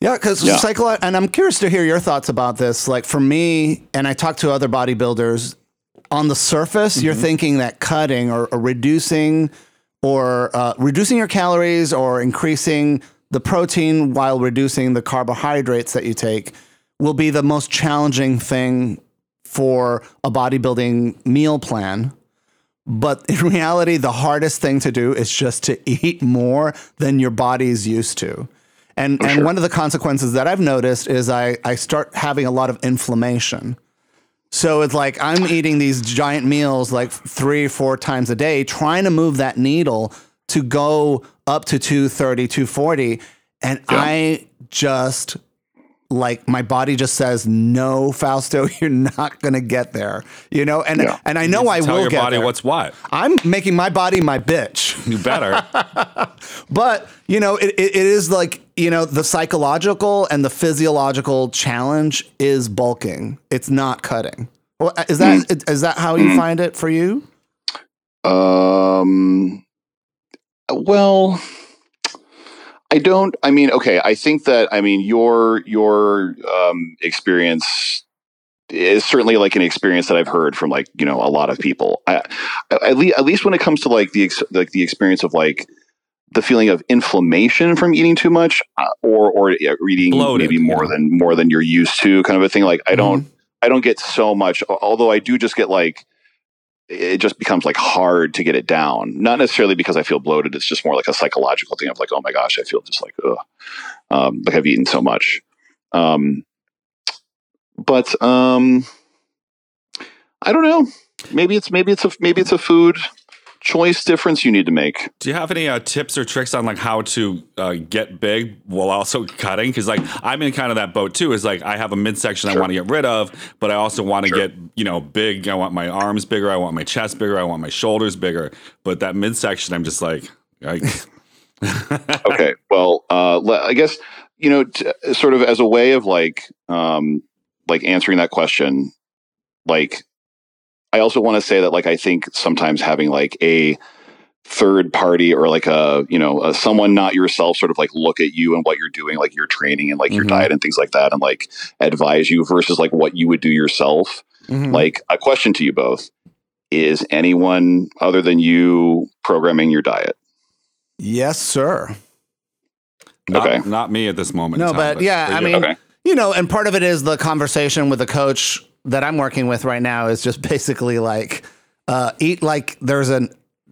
Yeah, because Yeah. psycholo- and I'm curious to hear your thoughts about this. Like for me, and I talk to other bodybuilders. On the surface, you're thinking that cutting or, or reducing, or uh, reducing your calories or increasing the protein while reducing the carbohydrates that you take will be the most challenging thing for a bodybuilding meal plan. But in reality, the hardest thing to do is just to eat more than your body's used to. And, and one of the consequences that I've noticed is I, I start having a lot of inflammation. So it's like I'm eating these giant meals like three, four times a day, trying to move that needle to go up to 230, 240. And I just like my body just says, no, Fausto, you're not going to get there. You know, and, Yeah. and I know I Tell will your get body there. what's what. I'm making my body my bitch. You better. But you know, it, it, it is like you know the psychological and the physiological challenge is bulking. It's not cutting. Well, uh, is that hmm. is that how you hmm. find it for you? Um, well, I don't. I mean, okay. I think that I mean your your um, experience is certainly like an experience that I've heard from like you know a lot of people. I, at least at least when it comes to like the ex- like the experience of like the feeling of inflammation from eating too much uh, or or yeah, eating Bloated, maybe more know. than more than you're used to kind of a thing. Like I don't I don't get so much. Although I do just get like it just becomes like hard to get it down. Not necessarily because I feel bloated. It's just more like a psychological thing of like, oh my gosh, I feel just like, ugh, um, like I've eaten so much. Um, but um, I don't know. Maybe it's maybe it's a maybe it's a food choice difference you need to make. Do you have any uh, tips or tricks on like how to uh, get big while also cutting? Because like I'm in kind of that boat too. Is like I have a midsection I want to get rid of, but I also want to Sure. get you know big. I want my arms bigger. I want my chest bigger. I want my shoulders bigger. But that midsection, I'm just like, okay well uh i guess you know t- sort of as a way of like um like answering that question like i also want to say that like i think sometimes having like a third party or like a you know a, someone not yourself sort of like look at you and what you're doing like your training and like your Mhm. diet and things like that and like advise you versus like what you would do yourself Mhm. like a question to you both is anyone other than you programming your diet yes, sir. not, Okay. not me at this moment. No, time, but yeah, I mean, Okay. you know, and part of it is the conversation with the coach that I'm working with right now is just basically like uh, eat like there's a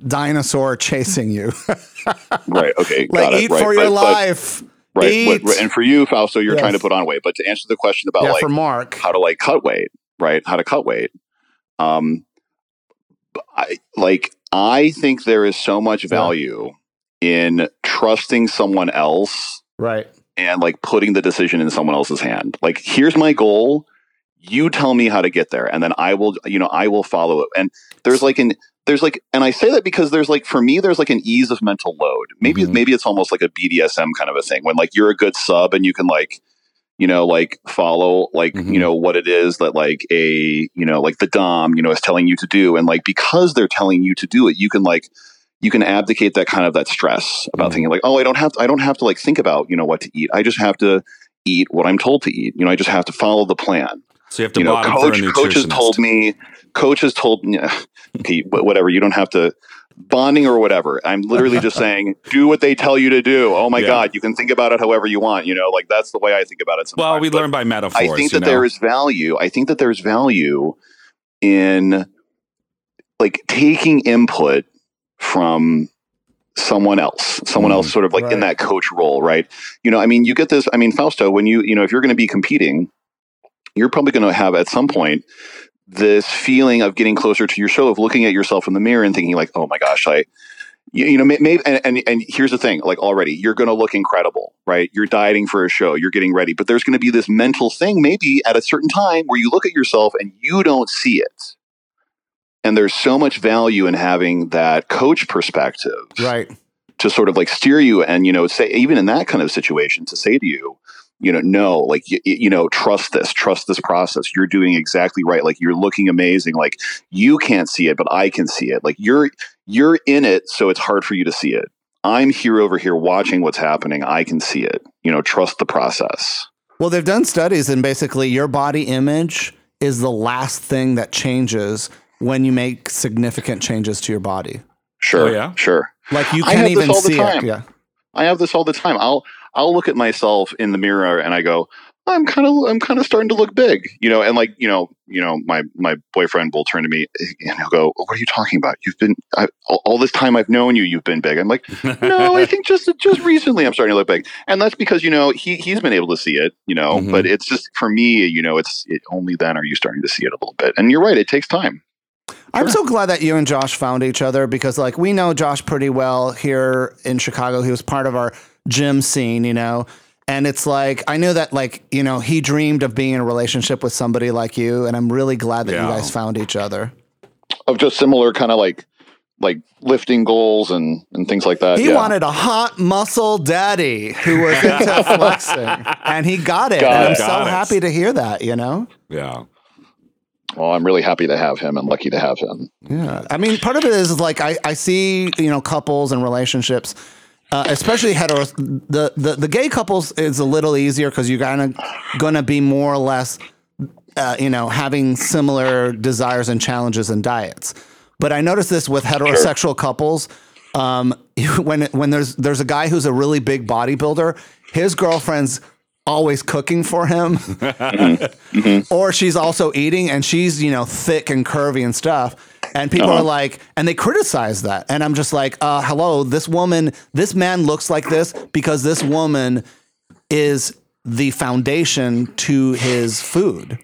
dinosaur chasing you. right okay like it eat right for your but- but- life. Right. Eat. What- and for you, Fausto, you're Yes. trying to put on weight. But to answer the question about yeah, like for Mark. how to like cut weight, right? How to cut weight. Um, I like I think there is so much value in trusting someone else Right. and like putting the decision in someone else's hand. Like, here's my goal. You tell me how to get there, and then I will, you know, I will follow it. And there's like an there's like and i say that because there's like for me there's like an ease of mental load maybe Mhm. maybe it's almost like a bdsm kind of a thing when like you're a good sub and you can like you know like follow like Mhm. you know what it is that like a you know like the dom you know is telling you to do and like because they're telling you to do it you can like you can abdicate that kind of that stress about Mhm. thinking like oh i don't have to, i don't have to like think about you know what to eat i just have to eat what i'm told to eat you know i just have to follow the plan So you have to you know, coach, for a coach has told me, coach has told me, okay, wh- whatever, you don't have to bonding or whatever. I'm literally just saying, do what they tell you to do. Oh my Yeah. God, you can think about it however you want. You know, like that's the way I think about it. Sometimes. Well, we But learn by metaphors. I think that know? there is value. I think that there's value in like taking input from someone else someone Mm, else sort of like in that coach role right you know i mean you get this i mean fausto when you you know if you're going to be competing you're probably going to have at some point this feeling of getting closer to your show of looking at yourself in the mirror and thinking like oh my gosh i you, you know maybe and, and and here's the thing like already you're going to look incredible right you're dieting for a show you're getting ready but there's going to be this mental thing maybe at a certain time where you look at yourself and you don't see it and there's so much value in having that coach perspective Right. to sort of like steer you and you know say even in that kind of situation to say to you you know no like you, you know trust this trust this process you're doing exactly right like you're looking amazing like you can't see it but i can see it like you're you're in it so it's hard for you to see it i'm here over here watching what's happening i can see it you know trust the process Well, they've done studies, and basically, your body image is the last thing that changes when you make significant changes to your body. sure Oh, yeah? sure Like you can't even see it. Yeah. I have this all the time. I'll I'll look at myself in the mirror and I go, I'm kind of I'm kind of starting to look big, you know. And like you know, you know, my my boyfriend will turn to me and he'll go, "What are you talking about? You've been I, all, all this time I've known you. You've been big." I'm like, "No, I think just just recently I'm starting to look big." And that's because you know he he's been able to see it, you know. Mhm. But it's just for me, you know, it's it, only then are you starting to see it a little bit. And you're right, it takes time. I'm so glad that you and Josh found each other because, like, we know Josh pretty well here in Chicago. He was part of our gym scene, you know. And it's like, I knew that, like, you know, he dreamed of being in a relationship with somebody like you. And I'm really glad that you guys found each other. Of just similar kind of like like lifting goals and and things like that. He yeah. wanted a hot muscle daddy who was into flexing, and he got it. Got and I'm it. so it. happy to hear that, you know? yeah. Well, I'm really happy to have him and lucky to have him. Yeah. I mean, part of it is like I, I see, you know, couples and relationships, uh, especially hetero. The, the, the gay couples is a little easier because you're gonna going to be more or less, uh, you know, having similar desires and challenges and diets. But I noticed this with heterosexual couples. Um, when when there's there's a guy who's a really big bodybuilder, his girlfriend's always cooking for him or she's also eating and she's you know thick and curvy and stuff and people are like and they criticize that. And i'm just like uh hello this woman this man looks like this because this woman is the foundation to his food.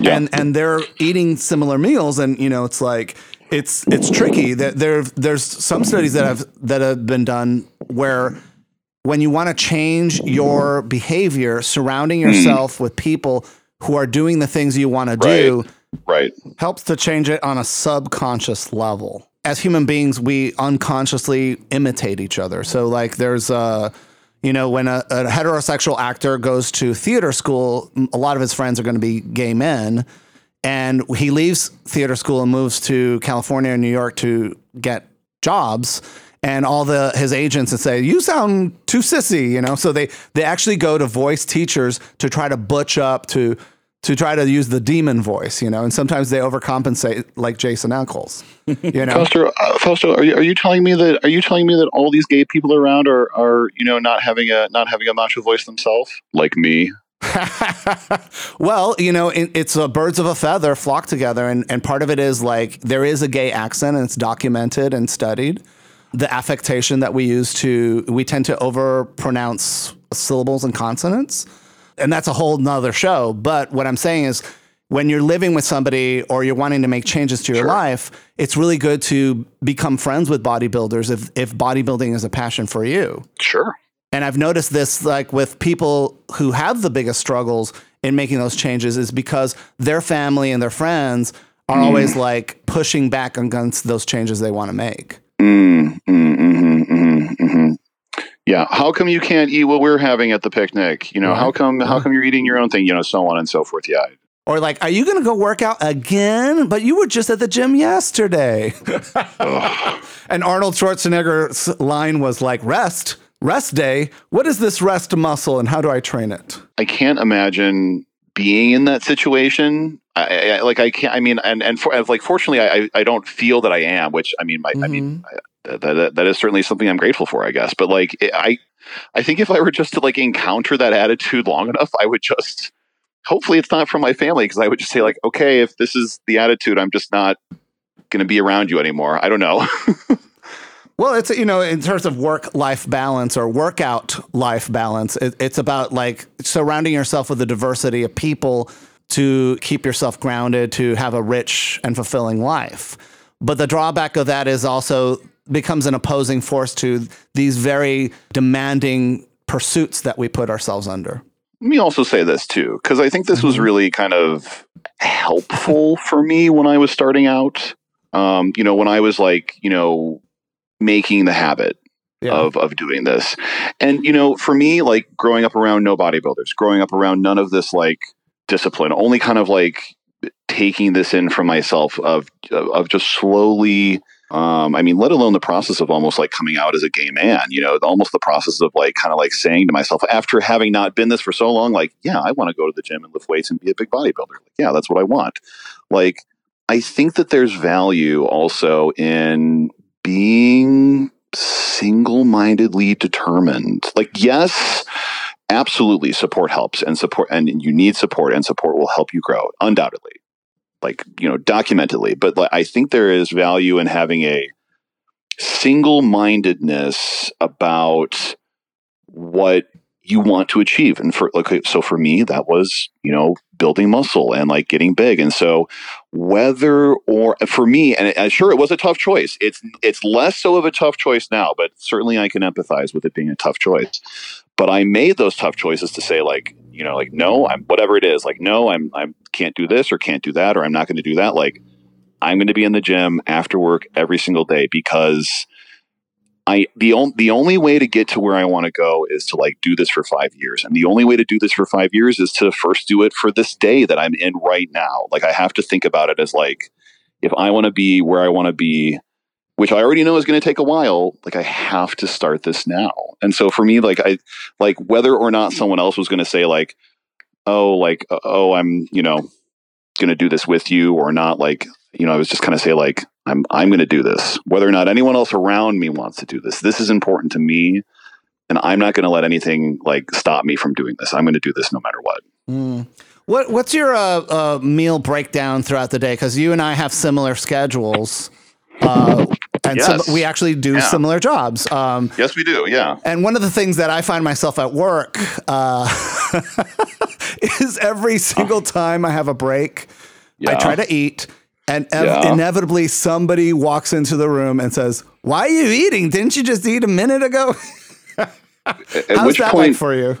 Yeah. and and they're eating similar meals. And you know it's like it's it's tricky. That there there's some studies that have that have been done where when you want to change your behavior surrounding yourself with people who are doing the things you want to do Right. Helps to change it on a subconscious level. As human beings, we unconsciously imitate each other. So, like, there's a, you know, when a, a heterosexual actor goes to theater school, a lot of his friends are going to be gay men. And he leaves theater school and moves to California and New York to get jobs. And all the his agents and say, "You sound too sissy," you know. So they they actually go to voice teachers to try to butch up to to try to use the demon voice, you know, and sometimes they overcompensate like Jason Eccles, you know. Fausto, uh, Fausto, are you, are you telling me that are you telling me that all these gay people around are are you know not having a not having a macho voice themselves like me? well, you know, it, it's a birds of a feather flock together, and and part of it is like there is a gay accent, and it's documented and studied. The affectation that we use to we tend to over pronounce syllables and consonants, and that's a whole nother show. But what I'm saying is. When you're living with somebody or you're wanting to make changes to your life, it's really good to become friends with bodybuilders if, if bodybuilding is a passion for you. Sure. And I've noticed this like with people who have the biggest struggles in making those changes is because their family and their friends are always like pushing back against those changes they want to make. Mm, mm, mhm, mhm, mhm. Yeah. How come you can't eat what we're having at the picnic? You know, how come how come you're eating your own thing? You know, so on and so forth. Yeah. Or like, are you going to go work out again? But you were just at the gym yesterday. and Arnold Schwarzenegger's line was like, rest, rest day. What is this rest muscle and how do I train it? I can't imagine being in that situation. I, I like I can't. I mean, and and for, like fortunately, I I- I don't feel that I am. Which I mean, my, I mean, mm-hmm. That, that that is certainly something I'm grateful for. I guess, but like it- I I think if I were just to like encounter that attitude long enough, I would just. Hopefully, it's not from my family because I would just say like, okay, if this is the attitude, I'm just not going to be around you anymore. I don't know. Well, it's you know, in terms of work life balance or workout life balance, it, it's about like surrounding yourself with a diversity of people to keep yourself grounded, to have a rich and fulfilling life. But the drawback of that is also becomes an opposing force to these very demanding pursuits that we put ourselves under. Let me also say this too, because I think this was really kind of helpful for me when I was starting out. Um, you know, when I was like, you know, making the habit Yeah. of of doing this, and you know, for me, like growing up around no bodybuilders, growing up around none of this like discipline, only kind of like taking this in for myself of of just slowly um, I mean, let alone the process of almost like coming out as a gay man, you know, almost the process of like kind of like saying to myself after having not been this for so long, like, yeah, I want to go to the gym and lift weights and be a big bodybuilder. Like, yeah, that's what I want. Like, I think that there's value also in being single mindedly determined. Like, yes, absolutely support helps and support, and you need support, and support will help you grow, undoubtedly like you know documentedly but like, i think there is value in having a single-mindedness about what you want to achieve. And for like so for me that was you know building muscle and like getting big. And so whether or for me and, and sure it was a tough choice. It's it's less so of a tough choice now but certainly i can empathize with it being a tough choice. But i made those tough choices to say like you know like no i'm whatever it is like no i'm i can't do this or can't do that or i'm not going to do that like i'm going to be in the gym after work every single day because I the only the only way to get to where I want to go is to like do this for five years, and the only way to do this for five years is to first do it for this day that I'm in right now. Like I have to think about it as like if I want to be where I want to be, which I already know is going to take a while. Like I have to start this now, and so for me, like I like whether or not someone else was going to say like, oh, like uh, oh, I'm you know going to do this with you or not, like you know, I was just kind of say like I'm I'm going to do this, whether or not anyone else around me wants to do this. This is important to me, and I'm not going to let anything like stop me from doing this. I'm going to do this no matter what. Mm. What What's your uh, uh, meal breakdown throughout the day? Because you and I have similar schedules, uh, and Yes. some, we actually do Yeah. similar jobs. Um, Yes, we do. Yeah. and one of the things that I find myself at work uh, is every single time I have a break, I try to eat, and ev- Yeah. inevitably somebody walks into the room and says, "Why are you eating? Didn't you just eat a minute ago?" At How's which that point, like for you?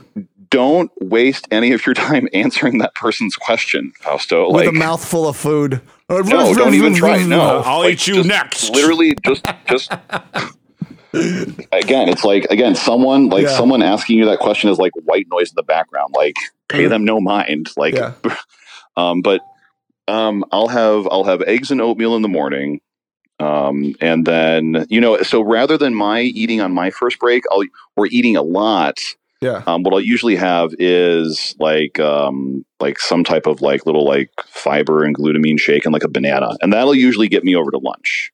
don't waste any of your time answering that person's question, Fausto. With Like, a mouthful of food. No, don't even try. No, I'll Like, eat you just next. Literally, just just. again, it's like again, someone like Yeah. someone asking you that question is like white noise in the background. Like, pay Mhm. them no mind. Like, Yeah. um, but um, I'll have I'll have eggs and oatmeal in the morning. Um, and then you know, so rather than my eating on my first break, I'll or eating a lot. Yeah. Um, what I'll usually have is like um, like some type of like little like fiber and glutamine shake and like a banana, and that'll usually get me over to lunch,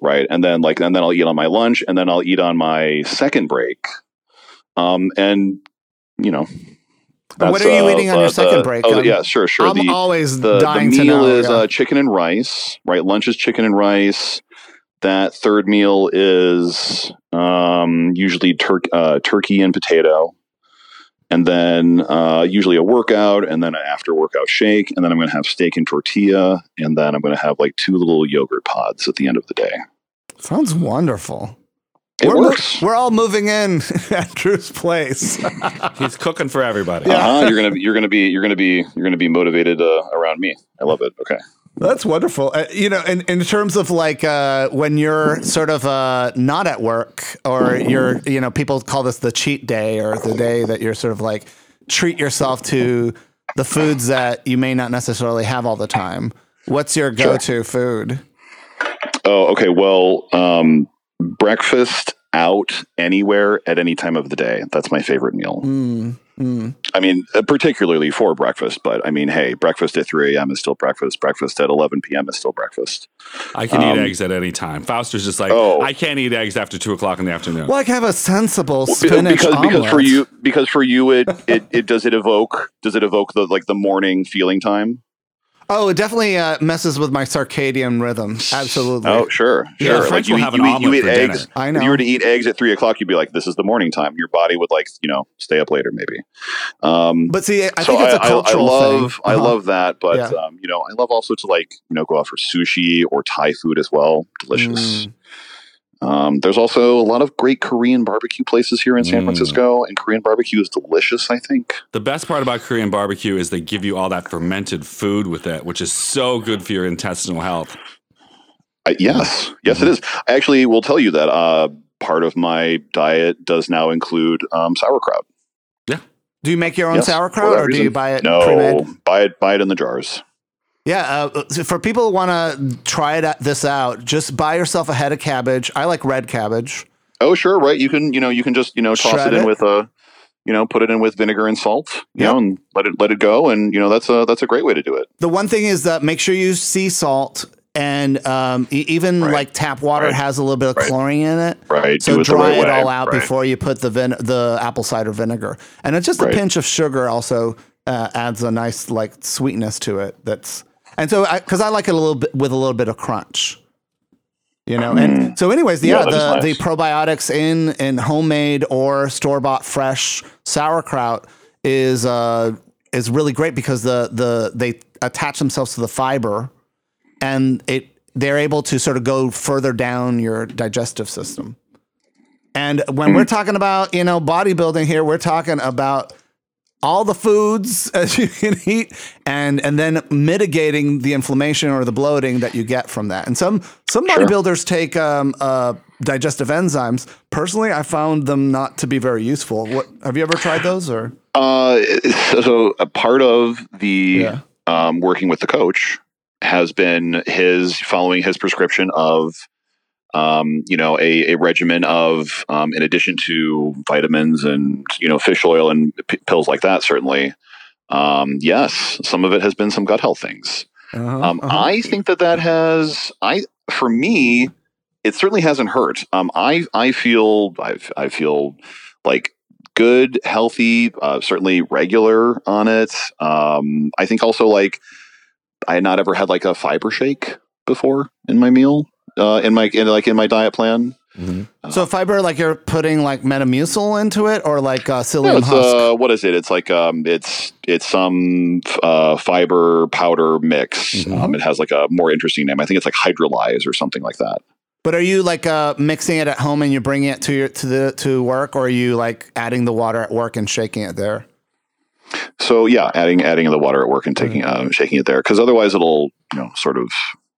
right? And then like and then I'll eat on my lunch, and then I'll eat on my second break. Um, and you know, what are you uh, eating on uh, your second the- break? Oh, I'm- yeah, sure, sure. I'm the always the, the dying to meal know. is yeah. uh, chicken and rice, right? Lunch is chicken and rice. That third meal is um, usually tur- uh, turkey and potato. And then uh, usually a workout, and then an after workout shake. And then I'm going to have steak and tortilla. And then I'm going to have like two little yogurt pods at the end of the day. Sounds wonderful. It we're, mo- works. we're all moving in at Drew's place. He's cooking for everybody. Yeah. Uh-huh. You're gonna be, you're gonna be, you're gonna be, you're gonna be motivated uh, around me. I love it. Okay. That's wonderful. Uh, you know, in, in terms of like uh, when you're sort of uh, not at work or you're, you know, people call this the cheat day or the day that you're sort of like treat yourself to the foods that you may not necessarily have all the time. What's your go to food? Oh, okay. Well, um, breakfast out anywhere at any time of the day. That's my favorite meal. Mm, mm. I mean, uh, particularly for breakfast, but I mean, hey, breakfast at 3 a.m. is still breakfast. Breakfast at 11 p.m. is still breakfast. I can eat Um, eggs at any time. Fausto's just like, Oh. I can't eat eggs after two o'clock in the afternoon. Well, I can have a sensible Be- spinach because because for you because for you it, it it does it evoke does it evoke the like the morning feeling time? Oh, it definitely uh, messes with my circadian rhythm. Absolutely. Oh, sure, Yeah, sure. the French you will eat- have an you eat- omelet you eat for eggs. dinner. I know. If you were to eat eggs at three o'clock, you'd be like, "This is the morning time." Your body would like you know stay up later, maybe. Um, But see, I so think it's a I, I- cultural I love thing. I Uh-huh. love that, but Yeah. um, you know, I love also to like you know go out for sushi or Thai food as well. Delicious. Mm. Um, there's also a lot of great Korean barbecue places here in San Mm. Francisco, and Korean barbecue is delicious. I think. The best part about Korean barbecue is they give you all that fermented food with it, which is so good for your intestinal health. Uh, yes, yes, Mm-hmm. it is. I actually will tell you that uh, part of my diet does now include um, sauerkraut. Yeah. Do you make your own Yes, sauerkraut, that or do you buy it No, pre-made? buy it, buy it in the jars. Yeah, uh, for people who want to try it, this out, just buy yourself a head of cabbage. I like red cabbage. Oh, sure, right. You can, you know, you can just, you know, toss Shred it in it. with a, you know, put it in with vinegar and salt, you Yep. know, and let it let it go, and you know, that's a that's a great way to do it. The one thing is that make sure you sea salt, and um, even Right. like tap water Right. has a little bit of Right. chlorine in it. Right. So it dry it all out before you put the vin- the apple cider vinegar, and it's just a pinch of sugar also uh, adds a nice like sweetness to it. That's and so because I, like it a little bit with a little bit of crunch, you know. And so, anyways, the, Mm. Yeah, yeah, the is the probiotics in in homemade or store bought fresh sauerkraut is uh is really great because the the they attach themselves to the fiber, and it they're able to sort of go further down your digestive system. And when Mm-hmm. we're talking about, you know, bodybuilding here, we're talking about all the foods as you can eat and and then mitigating the inflammation or the bloating that you get from that. And some some Sure. bodybuilders take um, uh, digestive enzymes. Personally, I found them not to be very useful. What have you ever tried those or Uh, so, so a part of the Yeah. um, working with the coach has been his following his prescription of, um, you know, a, a regimen of, um, in addition to vitamins and you know fish oil and p- pills like that. Certainly, um, yes, some of it has been some gut health things. Uh-huh, Um, uh-huh. I think that that has I for me, it certainly hasn't hurt. Um, I I feel I I feel like good, healthy, uh, certainly regular on it. Um, I think also like I had not ever had like a fiber shake before in my meal, uh, in my in like in my diet plan. so fiber like you're putting like Metamucil into it or like uh, psyllium it's husk. uh, what is it? It's like um, it's it's some uh, fiber powder mix. Um, it has like a more interesting name. I think it's like hydrolyze or something like that. But are you like uh, mixing it at home and you bring it to your to the to work, or are you like adding the water at work and shaking it there? So yeah, adding adding the water at work and taking Mm-hmm. uh, shaking it there because otherwise it'll you know sort of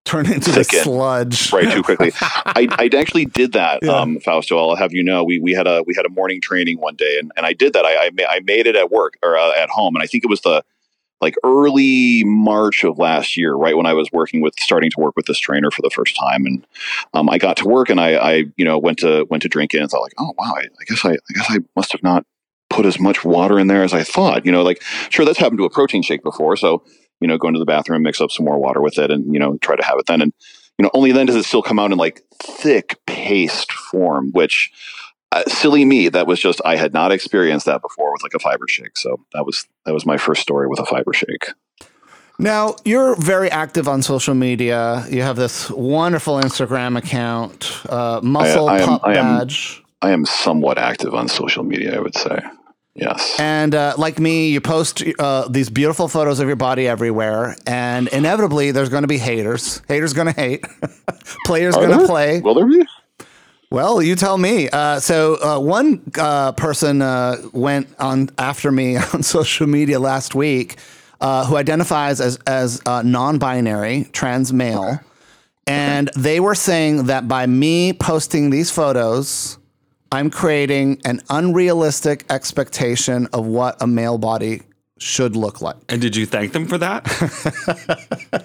Turn into the sludge. right too quickly. I, I actually did that, Yeah. um, Fausto. I'll have you know, we we had a we had a morning training one day, and, and I did that. I I, ma- I made it at work or uh, at home, and I think it was the like early March of last year, right when I was working with starting to work with this trainer for the first time, and um, I got to work, and I, I you know went to went to drink it, and thought like, oh wow, I, I guess I I guess I must have not put as much water in there as I thought. You know, like sure that's happened to a protein shake before, so you know, go into the bathroom, mix up some more water with it, and you know, try to have it then. And you know, only then does it still come out in like thick paste form, which uh, silly me, that was just I had not experienced that before with like a fiber shake. So that was that was my first story with a fiber shake. Now you're very active on social media. You have this wonderful Instagram account, uh, Muscle I am- Pup I am- Badge, I am somewhat active on social media, I would say. Yes. and uh, like me, you post uh, these beautiful photos of your body everywhere, and inevitably there's going to be haters. Haters going to hate. Players going to play. Will there be? Well, you tell me. Uh, so uh, one uh, person uh, went on after me on social media last week uh, who identifies as as uh, non-binary, trans male, and they were saying that by me posting these photos, I'm creating an unrealistic expectation of what a male body should look like. And did you thank them for that?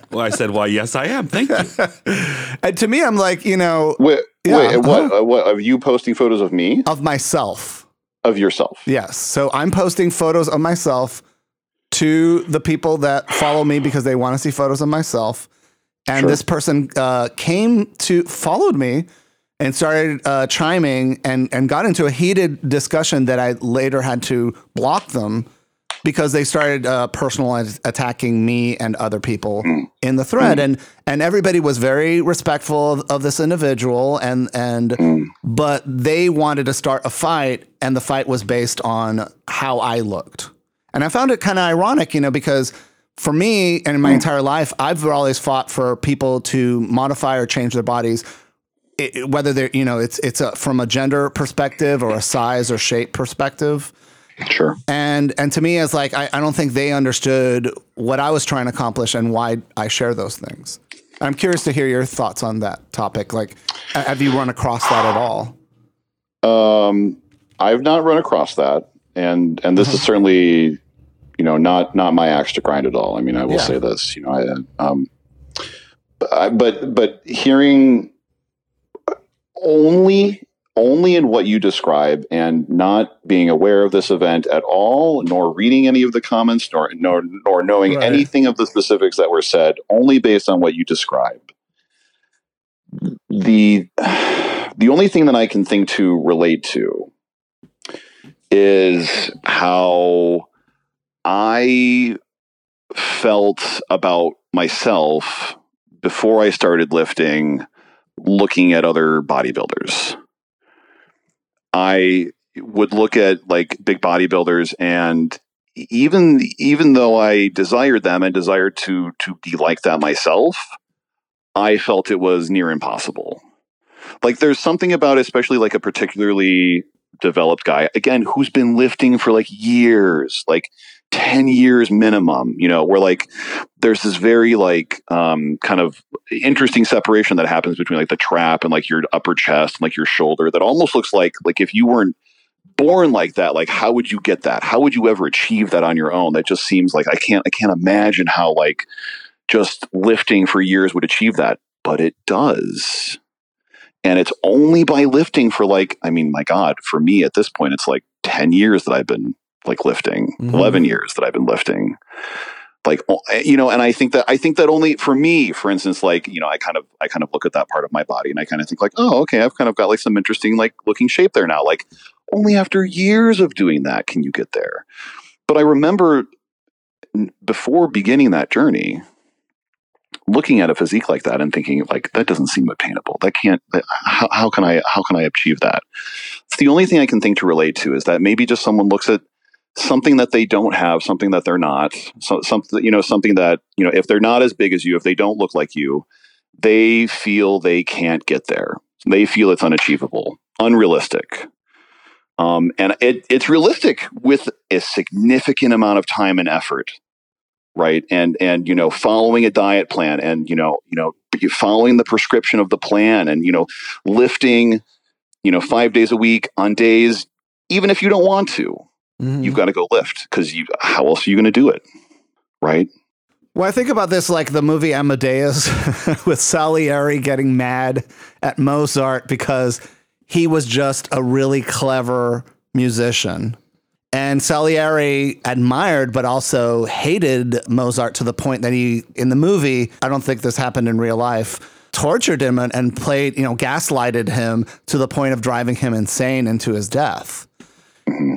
well, I said, "Why, yes, I am. Thank you." And to me, I'm like, you know, Wait, Yeah, wait, what, uh, what? Are you posting photos of me? of myself. Of yourself? Yes. So I'm posting photos of myself to the people that follow me because they want to see photos of myself. And Sure. this person uh, came to followed me and started uh, chiming and and got into a heated discussion that I later had to block them because they started uh, personal attacking me and other people in the thread. And and everybody was very respectful of, of this individual and and but they wanted to start a fight and the fight was based on how I looked. And I found it kind of ironic you know because for me and in my entire life I've always fought for people to modify or change their bodies it, whether they're you know it's it's a, from a gender perspective or a size or shape perspective Sure. and and to me it's like I, I don't think they understood what I was trying to accomplish and why I share those things. I'm curious to hear your thoughts on that topic. Like, have you run across that at all? Um, I've not run across that, and and this is certainly, you know, not not my axe to grind at all. I mean, I will Yeah. say this, you know, I um, I- but but hearing only only in what you describe and not being aware of this event at all nor reading any of the comments nor nor, nor knowing Right. anything of the specifics that were said only based on what you describe the the only thing that i can think to relate to is how i felt about myself before i started lifting looking at other bodybuilders I would look at like big bodybuilders and even even though I desired them and desired to to be like that myself, I felt it was near impossible. Like there's something about especially like a particularly developed guy again who's been lifting for like years, like 10 years minimum, you know, where like there's this very like um kind of interesting separation that happens between like the trap and like your upper chest and like your shoulder that almost looks like like if you weren't born like that like how would you get that? How would you ever achieve that on your own? That just seems like i can't i can't imagine how like just lifting for years would achieve that but it does. And it's only by lifting for like i mean my god for me at this point it's like 10 years that i've been like lifting Mhm. 11 years that i've been lifting. Like you know and i think that i think that only for me for instance like you know i kind of i kind of look at that part of my body and i kind of think like oh okay i've kind of got like some interesting like looking shape there now. Like only after years of doing that can you get there. But i remember before beginning that journey looking at a physique like that and thinking like that doesn't seem attainable. That can't that, how, how can i how can i achieve that? It's the only thing i can think to relate to is that maybe just someone looks at something that they don't have something that they're not so, something you know something that you know if they're not as big as you if they don't look like you they feel they can't get there. They feel it's unachievable unrealistic. Um, and it, it's realistic with a significant amount of time and effort right? And and you know following a diet plan and you know you know following the prescription of the plan and you know lifting you know five days a week on days even if you don't want to Mhm. you've got to go lift because you how else are you going to do it right Well, I think about this like the movie Amadeus with Salieri getting mad at Mozart because he was just a really clever musician. And Salieri admired, but also hated Mozart to the point that he, in the movie, I don't think this happened in real life, tortured him and, and played, you know, gaslighted him to the point of driving him insane into his death.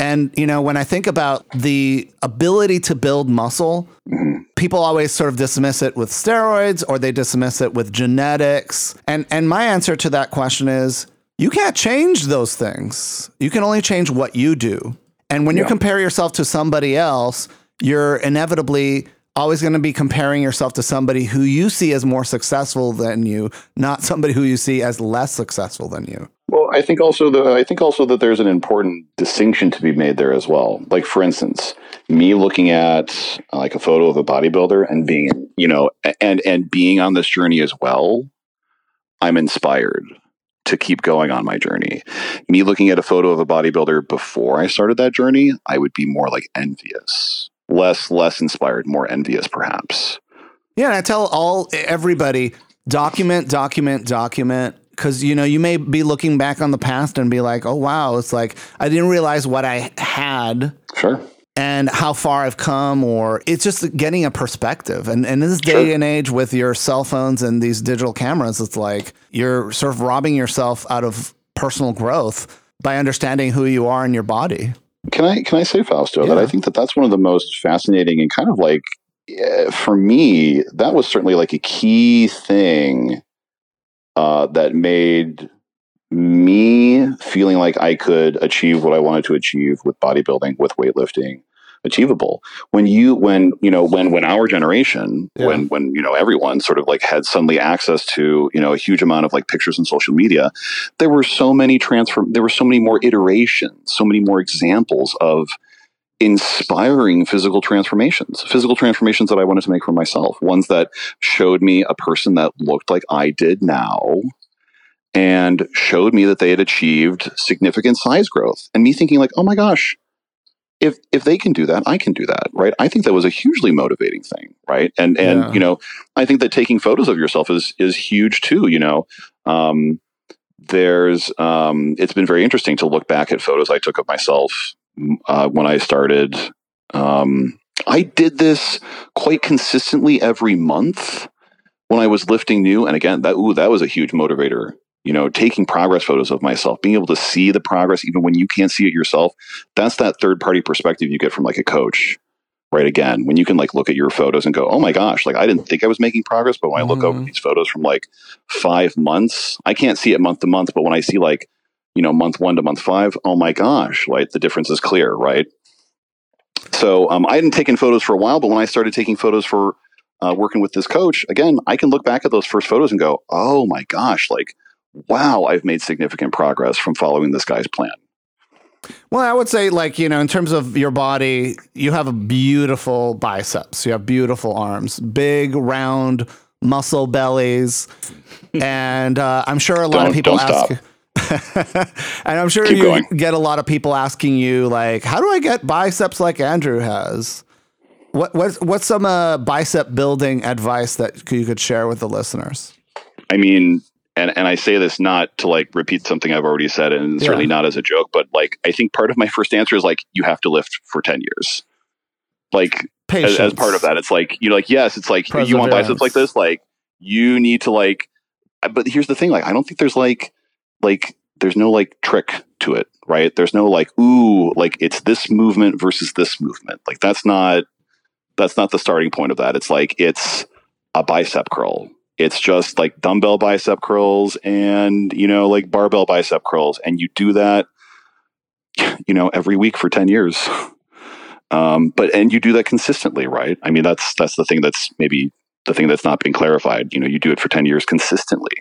And, you know, when I think about the ability to build muscle, people always sort of dismiss it with steroids or they dismiss it with genetics. And and my answer to that question is you can't change those things. You can only change what you do. And when you compare yourself to somebody else, you're inevitably always going to be comparing yourself to somebody who you see as more successful than you, not somebody who you see as less successful than you. Well, I think also the I think also that there's an important distinction to be made there as well. Like for instance, me looking at uh, like a photo of a bodybuilder and being, you know, and and being on this journey as well, I'm inspired to keep going on my journey. Me looking at a photo of a bodybuilder before I started that journey, I would be more like envious. Less less inspired, more envious perhaps. Yeah, I tell all everybody document, document, document. Because you know you may be looking back on the past and be like, "Oh wow, it's like I didn't realize what I had Sure. and how far I've come," or it's just getting a perspective. And, and in this day Sure. and age with your cell phones and these digital cameras, it's like you're sort of robbing yourself out of personal growth by understanding who you are in your body. Can I can I say Fausto that I think that that's one of the most fascinating and kind of like eh, for me that was certainly like a key thing uh, that made me feeling like I could achieve what I wanted to achieve with bodybuilding with weightlifting achievable when you when you know when when our generation Yeah. when when you know everyone sort of like had suddenly access to you know a huge amount of like pictures and social media there were so many transfer there were so many more iterations so many more examples of inspiring physical transformations physical transformations that i wanted to make for myself ones that showed me a person that looked like i did now and showed me that they had achieved significant size growth and me thinking like oh my gosh if if they can do that i can do that right? I think that was a hugely motivating thing right? And and Yeah. you know i think that taking photos of yourself is is huge too you know? Um there's um it's been very interesting to look back at photos i took of myself uh, when i started. Um i did this quite consistently every month when i was lifting new and again that ooh that was a huge motivator. You know taking progress photos of myself being able to see the progress even when you can't see it yourself that's that third party perspective you get from like a coach right? Again when you can like look at your photos and go oh my gosh like i didn't think i was making progress but when i look over Mhm. these photos from like five months i can't see it month to month but when i see like you know month one to month five oh my gosh like the difference is clear right so um, i hadn't taken photos for a while but when i started taking photos for uh, working with this coach again i can look back at those first photos and go oh my gosh like wow i've made significant progress from following this guy's plan Well, I would say, like, you know, in terms of your body, you have a beautiful biceps, you have beautiful arms, big, round, muscle bellies. and uh, I'm sure a lot Don't- of people ask. stop. and I'm sure Keep you going. get a lot of people asking you, like, how do I get biceps like Andrew has? What, what, what's some uh, bicep building advice that you could share with the listeners? I mean, and and I say this not to like repeat something I've already said, and Yeah. certainly not as a joke, but like I think part of my first answer is like you have to lift for ten years, like as, as part of that. It's like you know, like yes, it's like you want biceps like this, like you need to like. But here's the thing: like I don't think there's like like there's no like trick to it, right? There's no like ooh, like it's this movement versus this movement. Like that's not that's not the starting point of that. It's like it's a bicep curl. It's just like dumbbell bicep curls and you know like barbell bicep curls, and you do that, you know, every week for ten years. Um, but and you do that consistently, right? I mean, that's that's the thing that's maybe the thing that's not been clarified. You know, you do it for ten years consistently.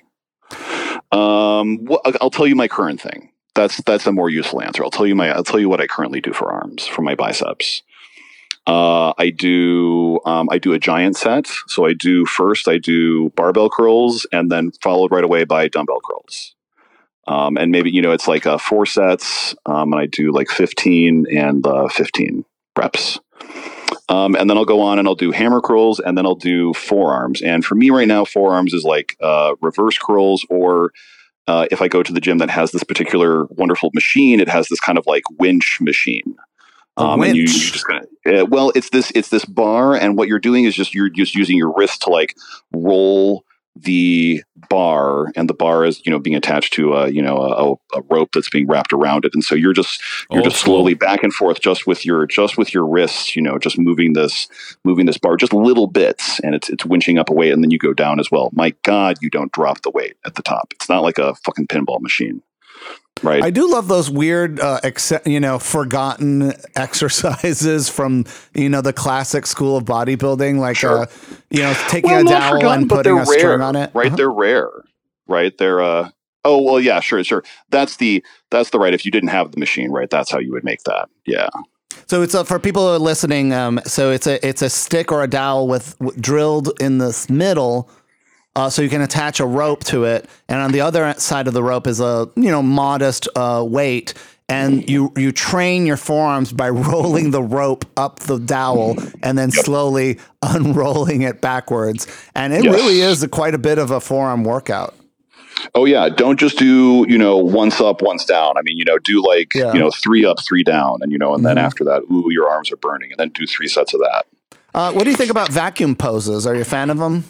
Um, wh- I'll- tell you my current thing. That's that's a more useful answer. I'll tell you my I'll tell you what I currently do for arms for my biceps. Uh, I do um, I do a giant set. So I do first I do barbell curls and then followed right away by dumbbell curls. Um, and maybe you know it's like uh, four sets. Um, and I do like fifteen and uh, fifteen reps. Um, and then I'll go on and I'll do hammer curls and then I'll do forearms. And for me right now, forearms is like uh, reverse curls or uh, if I go to the gym that has this particular wonderful machine, it has this kind of like winch machine. A and you, winch? just kind of uh, well, it's this it's this bar, and what you're doing is just you're just using your wrist to like roll the bar, and the bar is you know being attached to a you know a, a rope that's being wrapped around it, and so you're just you're Old just slowly back and forth just with your just with your wrists, you know, just moving this moving this bar just little bits, and it's it's winching up a weight, and then you go down as well. My God, you don't drop the weight at the top. It's not like a fucking pinball machine, right? I do love those weird, uh, exce- you know, forgotten exercises from you know the classic school of bodybuilding, like Sure. uh, you know taking Well, a dowel and putting a string on it. right? Uh-huh. They're rare, right? They're uh, Oh well, yeah, sure, sure. That's the that's the right. If you didn't have the machine, right, that's how you would make that. Yeah. So it's a, for people who are listening. Um, so it's a it's a stick or a dowel with, with drilled in the middle, uh, so you can attach a rope to it, and on the other side of the rope is a you know modest uh, weight, and you you train your forearms by rolling the rope up the dowel and then slowly unrolling it backwards, and it Yes. really is a, quite a bit of a forearm workout. Oh yeah, don't just do you know once up, once down. I mean, you know, do like Yeah. you know three up, three down, and you know, and then Mhm. after that, ooh, your arms are burning, and then do three sets of that. Uh, what do you think about vacuum poses? Are you a fan of them?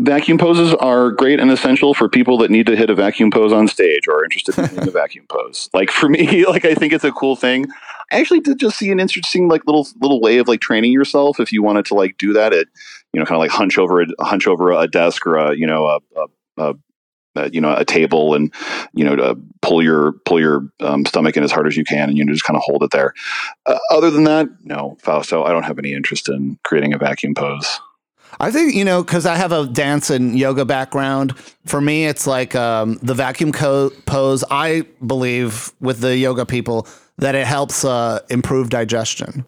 Vacuum poses are great and essential for people that need to hit a vacuum pose on stage or are interested in hitting a vacuum pose. Like for me, like I think it's a cool thing. I actually did just see an interesting like little little way of like training yourself if you wanted to like do that at you know kind of like hunch over a hunch over a desk or a you know a, a, a you know a table and you know to pull your pull your um, stomach in as hard as you can and you know just kind of hold it there. Uh, other than that, no, Fausto, I don't have any interest in creating a vacuum pose. I think you know because I have a dance and yoga background. For me, it's like um, the vacuum co- pose. I believe with the yoga people that it helps uh, improve digestion.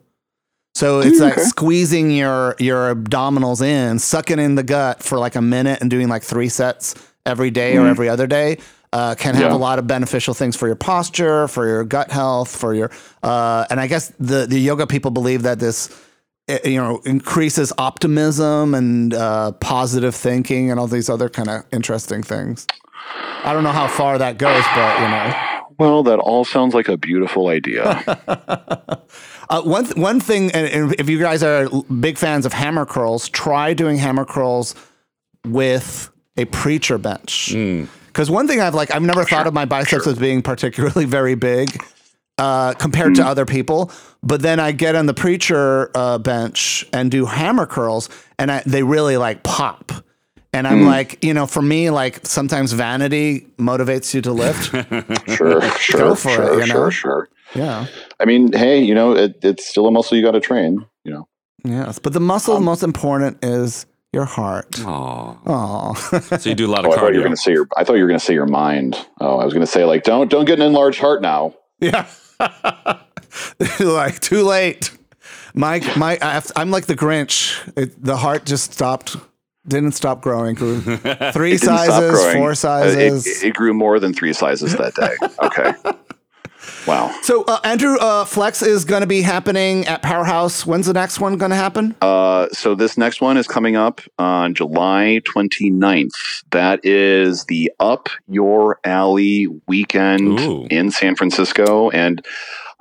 So it's like okay. squeezing your your abdominals in, sucking in the gut for like a minute, and doing like three sets every day or Mhm. every other day. Uh, can have Yeah. a lot of beneficial things for your posture, for your gut health, for your uh, and I guess the the yoga people believe that this you know increases optimism and uh, positive thinking and all these other kind of interesting things. I don't know how far that goes, but you know. Well, that all sounds like a beautiful idea. Uh, one th- one thing, and, and if you guys are big fans of hammer curls, try doing hammer curls with a preacher bench. Because one thing I've like, I've never thought of my biceps as being particularly very big uh, compared to other people. But then I get on the preacher uh, bench and do hammer curls, and I, they really like pop. And I'm like, you know, for me, like sometimes vanity motivates you to lift. sure, sure, Go for it, sure, you know? sure, sure. yeah. I mean, hey, you know, it, it's still a muscle you got to train. You know, Yes. But the muscle most important is your heart. Aw. Oh, So you do a lot oh, of I thought you were going to say your. I thought you were going to say your mind. Oh, I was going to say like, don't don't get an enlarged heart now. yeah. like too late. My my, I have- I'm like the Grinch. It, the heart just stopped. Didn't stop growing. Three It didn't stop sizes, growing. four Uh, sizes. It, it grew more than three sizes that day. Okay. wow. so uh, Andrew, uh, Flex is going to be happening at Powerhouse. When's the next one going to happen? Uh, so this next one is coming up on July 29th. That is the Up Your Alley weekend Ooh. in San Francisco. And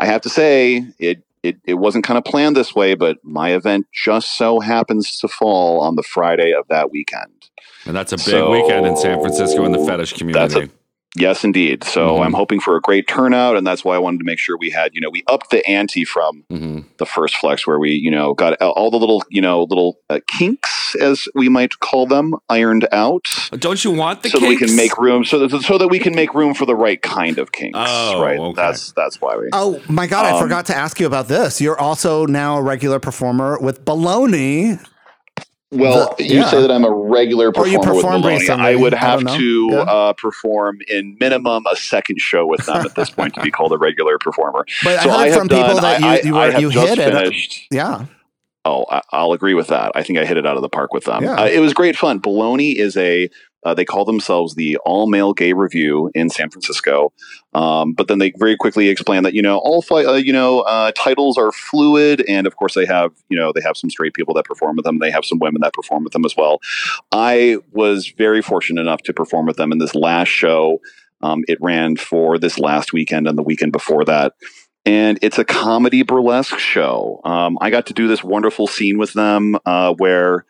I have to say, it, it, it wasn't kind of planned this way, but my event just so happens to fall on the Friday of that weekend. And that's a big So, weekend in San Francisco in the fetish that's community. Yes, indeed. So Mhm. I'm hoping for a great turnout, and that's why I wanted to make sure we had, you know, we upped the ante from Mhm. the first flex where we, you know, got all the little, you know, little uh, kinks, as we might call them, ironed out, Don't you want the so that we can make room, so that so that we can make room for the right kind of kinks. Oh, right. okay. That's that's why we. Oh my God! I Um, forgot to ask you about this. You're also now a regular performer with Baloney. Well, the- you yeah. say that I'm a regular Or you performer with Baloney. I would have don't to Yeah. uh, perform in minimum a second show with them at this point to be called a regular performer. But So I heard have from people that you I- you, I were, you hit it. finished. Yeah. Oh, I, I'll agree with that. I think I hit it out of the park with them. Yeah. Uh, it was great fun. Baloney is a uh, they call themselves the all male gay review in San Francisco, um, but then they very quickly explain that you know all fi- uh, you know uh, titles are fluid, and of course they have you know they have some straight people that perform with them. They have some women that perform with them as well. I was very fortunate enough to perform with them in this last show. Um, it ran for this last weekend and the weekend before that and it's a comedy burlesque show. Um, I got to do this wonderful scene with them uh, where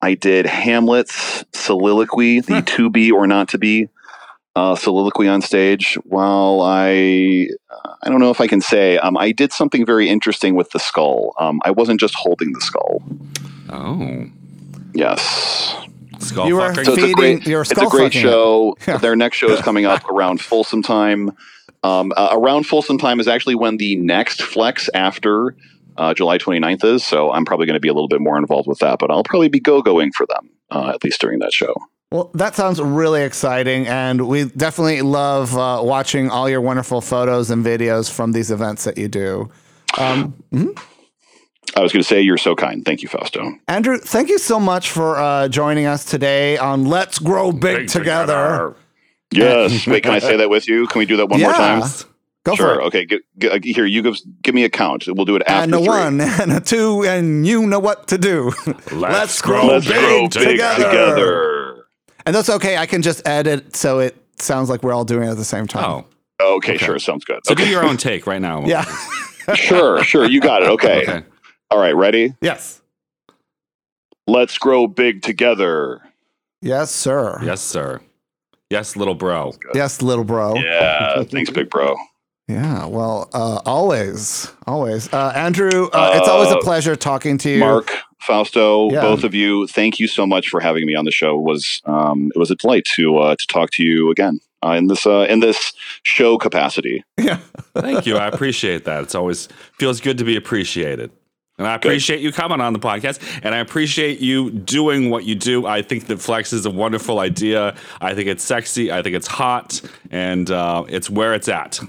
I did Hamlet's soliloquy, the to be or not to be uh, soliloquy on stage. While I, uh, I don't know if I can say, um, I did something very interesting with the skull. Um, I wasn't just holding the skull. Oh. Yes. Skull You were fucking. So it's a feeding great, your it's a great fucking show. Yeah. Their next show is coming up around Folsom time. Um, uh, around Folsom time is actually when the next flex after uh, July 29th is. So I'm probably going to be a little bit more involved with that, but I'll probably be go going for them uh, at least during that show. Well, that sounds really exciting, and we definitely love uh, watching all your wonderful photos and videos from these events that you do. Um, I was going to say you're so kind. Thank you, Fausto. Andrew, thank you so much for uh, joining us today on Let's Grow Big, Together. Yes. Wait, can I say that with you? Can we do that one more Yeah. time? Go sure. for it. Okay. G- g- uh, here, you give give me a count. We'll do it after And a three. one and a two, and you know what to do. Let's grow Let's big grow big together. together. And that's okay. I can just edit so it sounds like we're all doing it at the same time. Oh, Okay, sure. Sounds good. so Okay. do your own take right now. Yeah. sure, sure. You got it. Okay. Okay. All right. Ready? yes. Let's grow big together. Yes, sir. Yes, sir. Yes, little bro. Yes, little bro. Yeah. Yeah. Thanks, big bro. Well, uh, always, always. Uh, Andrew, uh, it's always a Uh, pleasure talking to you. Mark, Fausto, Yeah. both of you, thank you so much for having me on the show. It was um, it was a delight to uh, to talk to you again uh, in this uh, in this show capacity. Yeah. Thank you. I appreciate that. It's always feels good to be appreciated. And I appreciate you coming on the podcast and I appreciate you doing what you do. I think that Flex is a wonderful idea. I think it's sexy. I think it's hot and uh, it's where it's at.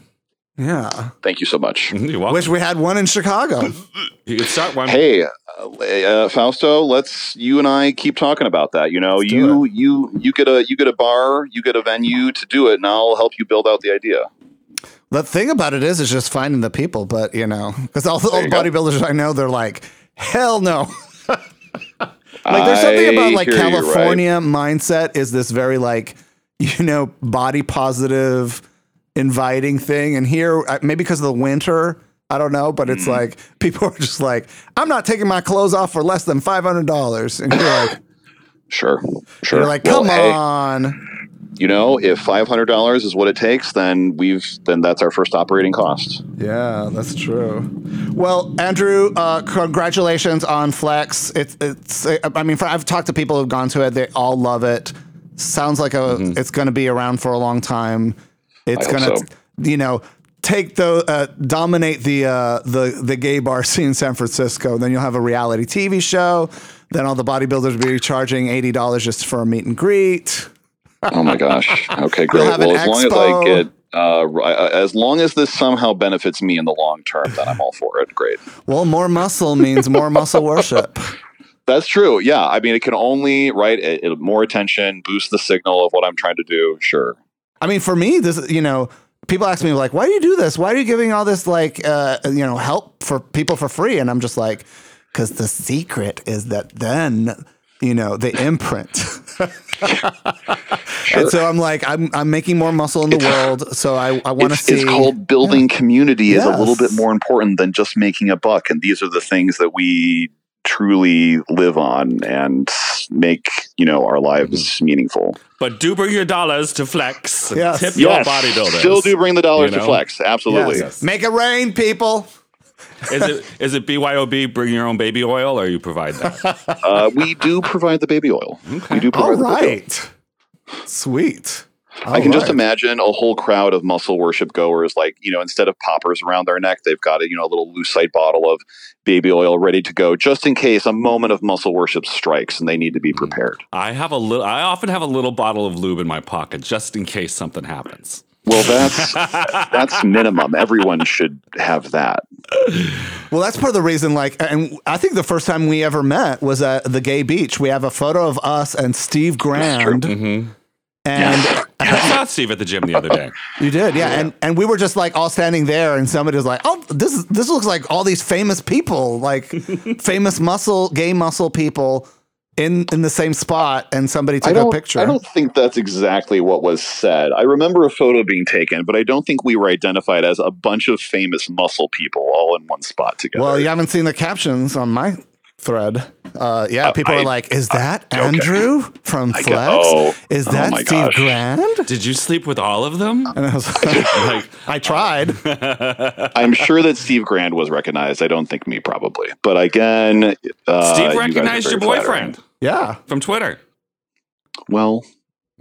Yeah. Thank you so much. You're welcome. Wish we had one in Chicago. you can start one. Hey, uh, uh, Fausto, let's you and I keep talking about that. You know, Let's you you you get a you get a bar, you get a venue to do it, and I'll help you build out the idea. the thing about it is, is just finding the people. But you know, because all, the- all the bodybuilders I know, they're like, hell no. like there's something about like hear you, right? California mindset is this very like you know body positive, inviting thing, and here uh, maybe because of the winter. I don't know, but Mm-hmm. it's like people are just like, I'm not taking my clothes off for less than five hundred dollars, and you're like, Sure, sure. you're like, Well, come hey, on, you know, if five hundred dollars is what it takes, then we've then that's our first operating cost. Yeah, that's true. Well, Andrew, uh, congratulations on Flex. It's it's. I mean, I've talked to people who've gone to it. They all love it. Sounds like a. It's going to be around for a long time. It's going to, you know, take the uh, dominate the uh, the the gay bar scene in San Francisco. Then you'll have a reality TV show. Then all the bodybuilders will be charging eighty dollars just for a meet and greet. Oh my gosh. Okay, great. Well, as long as. I get, uh, uh, as long as this somehow benefits me in the long term, then I'm all for it. Great. Well, more muscle means more muscle worship. That's true. Yeah. I mean, it can only right. It, it, more attention, boost the signal of what I'm trying to do. Sure. I mean, for me, this you know, people ask me like, "Why do you do this? Why are you giving all this like uh, you know help for people for free?" And I'm just like, "Because the secret is that then." You know the imprint, and so I'm like I'm I'm making more muscle in the world. So I I want to It's, see. it's called building community is a little bit more important than just making a buck, and these are the things that we truly live on and make you know our lives meaningful. But do bring your dollars to Flex. Yes. Tip your bodybuilders. still do bring the dollars You to flex. Absolutely. Yes. Make it rain, people. Is it is it BYOB bring your own baby oil or you provide that? Uh, we do provide the baby oil. We do provide All the baby oil. sweet. I can All just imagine a whole crowd of muscle worship goers, like, you know, instead of poppers around their neck, they've got a, you know, a little lucite bottle of baby oil ready to go just in case a moment of muscle worship strikes and they need to be prepared. I have a little. I often have a little bottle of lube in my pocket just in case something happens. Well, that's that's minimum. Everyone should have that. Well, that's part of the reason. Like, and I think the first time we ever met was at the Gay Beach. We have a photo of us and Steve Grand, Mm-hmm. And I saw Steve at the gym the other day. you did, yeah. And and we were just like all standing there, and somebody was like, "Oh, this is this looks like all these famous people, like famous muscle, gay muscle people." In, in the same spot, and somebody took a picture. I don't think that's exactly what was said. I remember a photo being taken, but I don't think we were identified as a bunch of famous muscle people all in one spot together. well, you haven't seen the captions on my thread. Uh, yeah, people I- are like, "Is that okay. Andrew from I Flex? got- oh, Is oh that my Steve gosh. Grand?" Did you sleep with all of them? And I was Like, I tried. I'm sure that Steve Grand was recognized. I don't think me, probably. But again, uh, Steve recognized very your boyfriend flattering. Yeah. from Twitter. Well,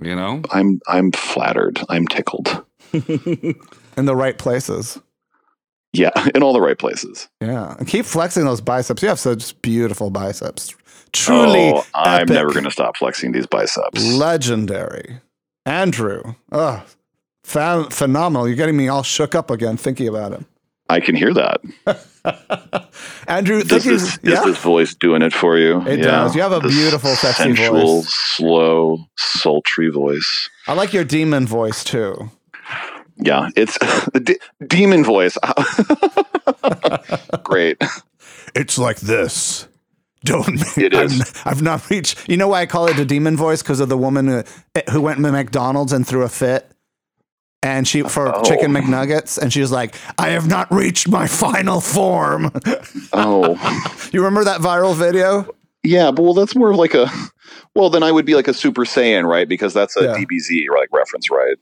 You know, I'm I'm flattered. I'm tickled. in the right places. Yeah, in all the right places. Yeah, and keep flexing those biceps. You have such beautiful biceps. Truly, oh, I'm epic, never going to stop flexing these biceps. legendary. Andrew, oh, ph- phenomenal. You're getting me all shook up again thinking about him. I can hear that. Andrew, This is, is Yeah, this voice doing it for you? It does. You have a This beautiful, sexy sensual, voice. slow, sultry voice. I like your demon voice too. Yeah, it's the de- demon voice. Great. It's like this. Don't. It is. I've, I've not reached. You know why I call it the demon voice? Because of the woman who, eh, who went to McDonald's and threw a fit, and she for Oh. chicken McNuggets, and she was like, "I have not reached my final form." Oh, you remember that viral video? yeah. But well, that's more of like a. Well, then I would be like a Super Saiyan, right? Because that's a Yeah. DBZ like reference, right?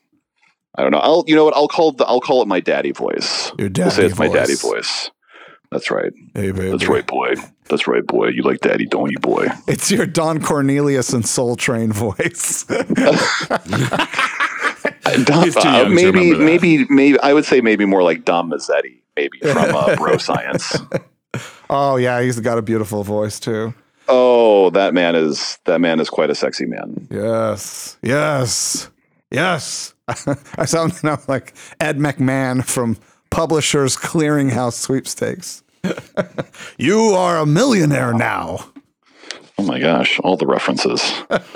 I don't know. I'll. You know what? I'll call the. I'll call it my daddy voice. Your We'll say daddy it's my daddy voice. voice. That's right. Hey, baby. That's right, boy. That's right, boy. You like daddy, don't you, boy? It's your Don Cornelius and Soul Train voice. Dom, He's too uh, young maybe, maybe, maybe. I would say maybe more like Dom Mazzetti, maybe from uh, Bro Science. oh yeah, he's got a beautiful voice too. Oh, that man is that man is quite a sexy man. Yes, yes, yes. I sound now like Ed McMahon from Publishers Clearinghouse Sweepstakes. you are a millionaire now. Oh my gosh, all the references.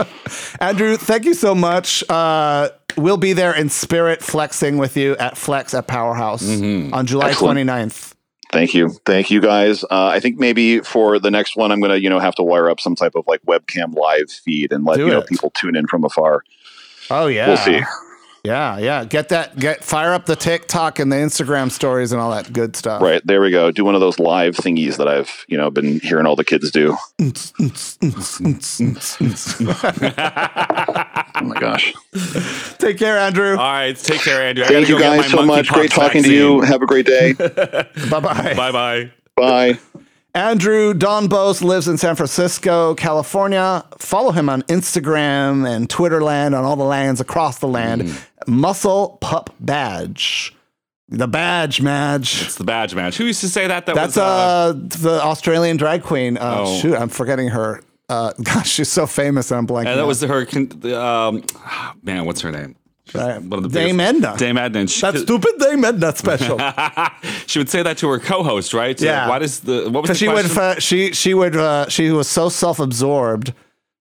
Andrew, thank you so much. Uh, we'll be there in spirit flexing with you at Flex at Powerhouse on July Excellent. 29th. Thank you, thank you guys. Uh, I think maybe for the next one, I'm gonna you know have to wire up some type of like webcam live feed and let Do you know it. people tune in from afar. Oh yeah. We'll see. Yeah, yeah. Get that get fire up the TikTok and the Instagram stories and all that good stuff. Right there we go. Do one of those live thingies that I've you know been hearing all the kids do. Oh my gosh. Take care, Andrew. All right, take care, Andrew. Thank you guys so much. Great talking to you. Have a great day. bye bye. Bye bye. Bye. Andrew Dombos lives in San Francisco, California. Follow him on Instagram and Twitterland on all the lands across the land. Mm. Muscle Pup Badge. The badge, Madge. It's the badge match. Who used to say that? That That's was uh, uh, the Australian drag queen. Uh, Oh. Shoot, I'm forgetting her. Uh, gosh, she's so famous and I'm blanking. and that out. was her. Um, man, what's her name? Right. One of the Dame biggest- Edna. Dame Edna. She, that stupid Dame Edna special. she would say that to her co-host, right? So Yeah. Why does the what was the she would, question? fa- she she would, uh, she was so self-absorbed.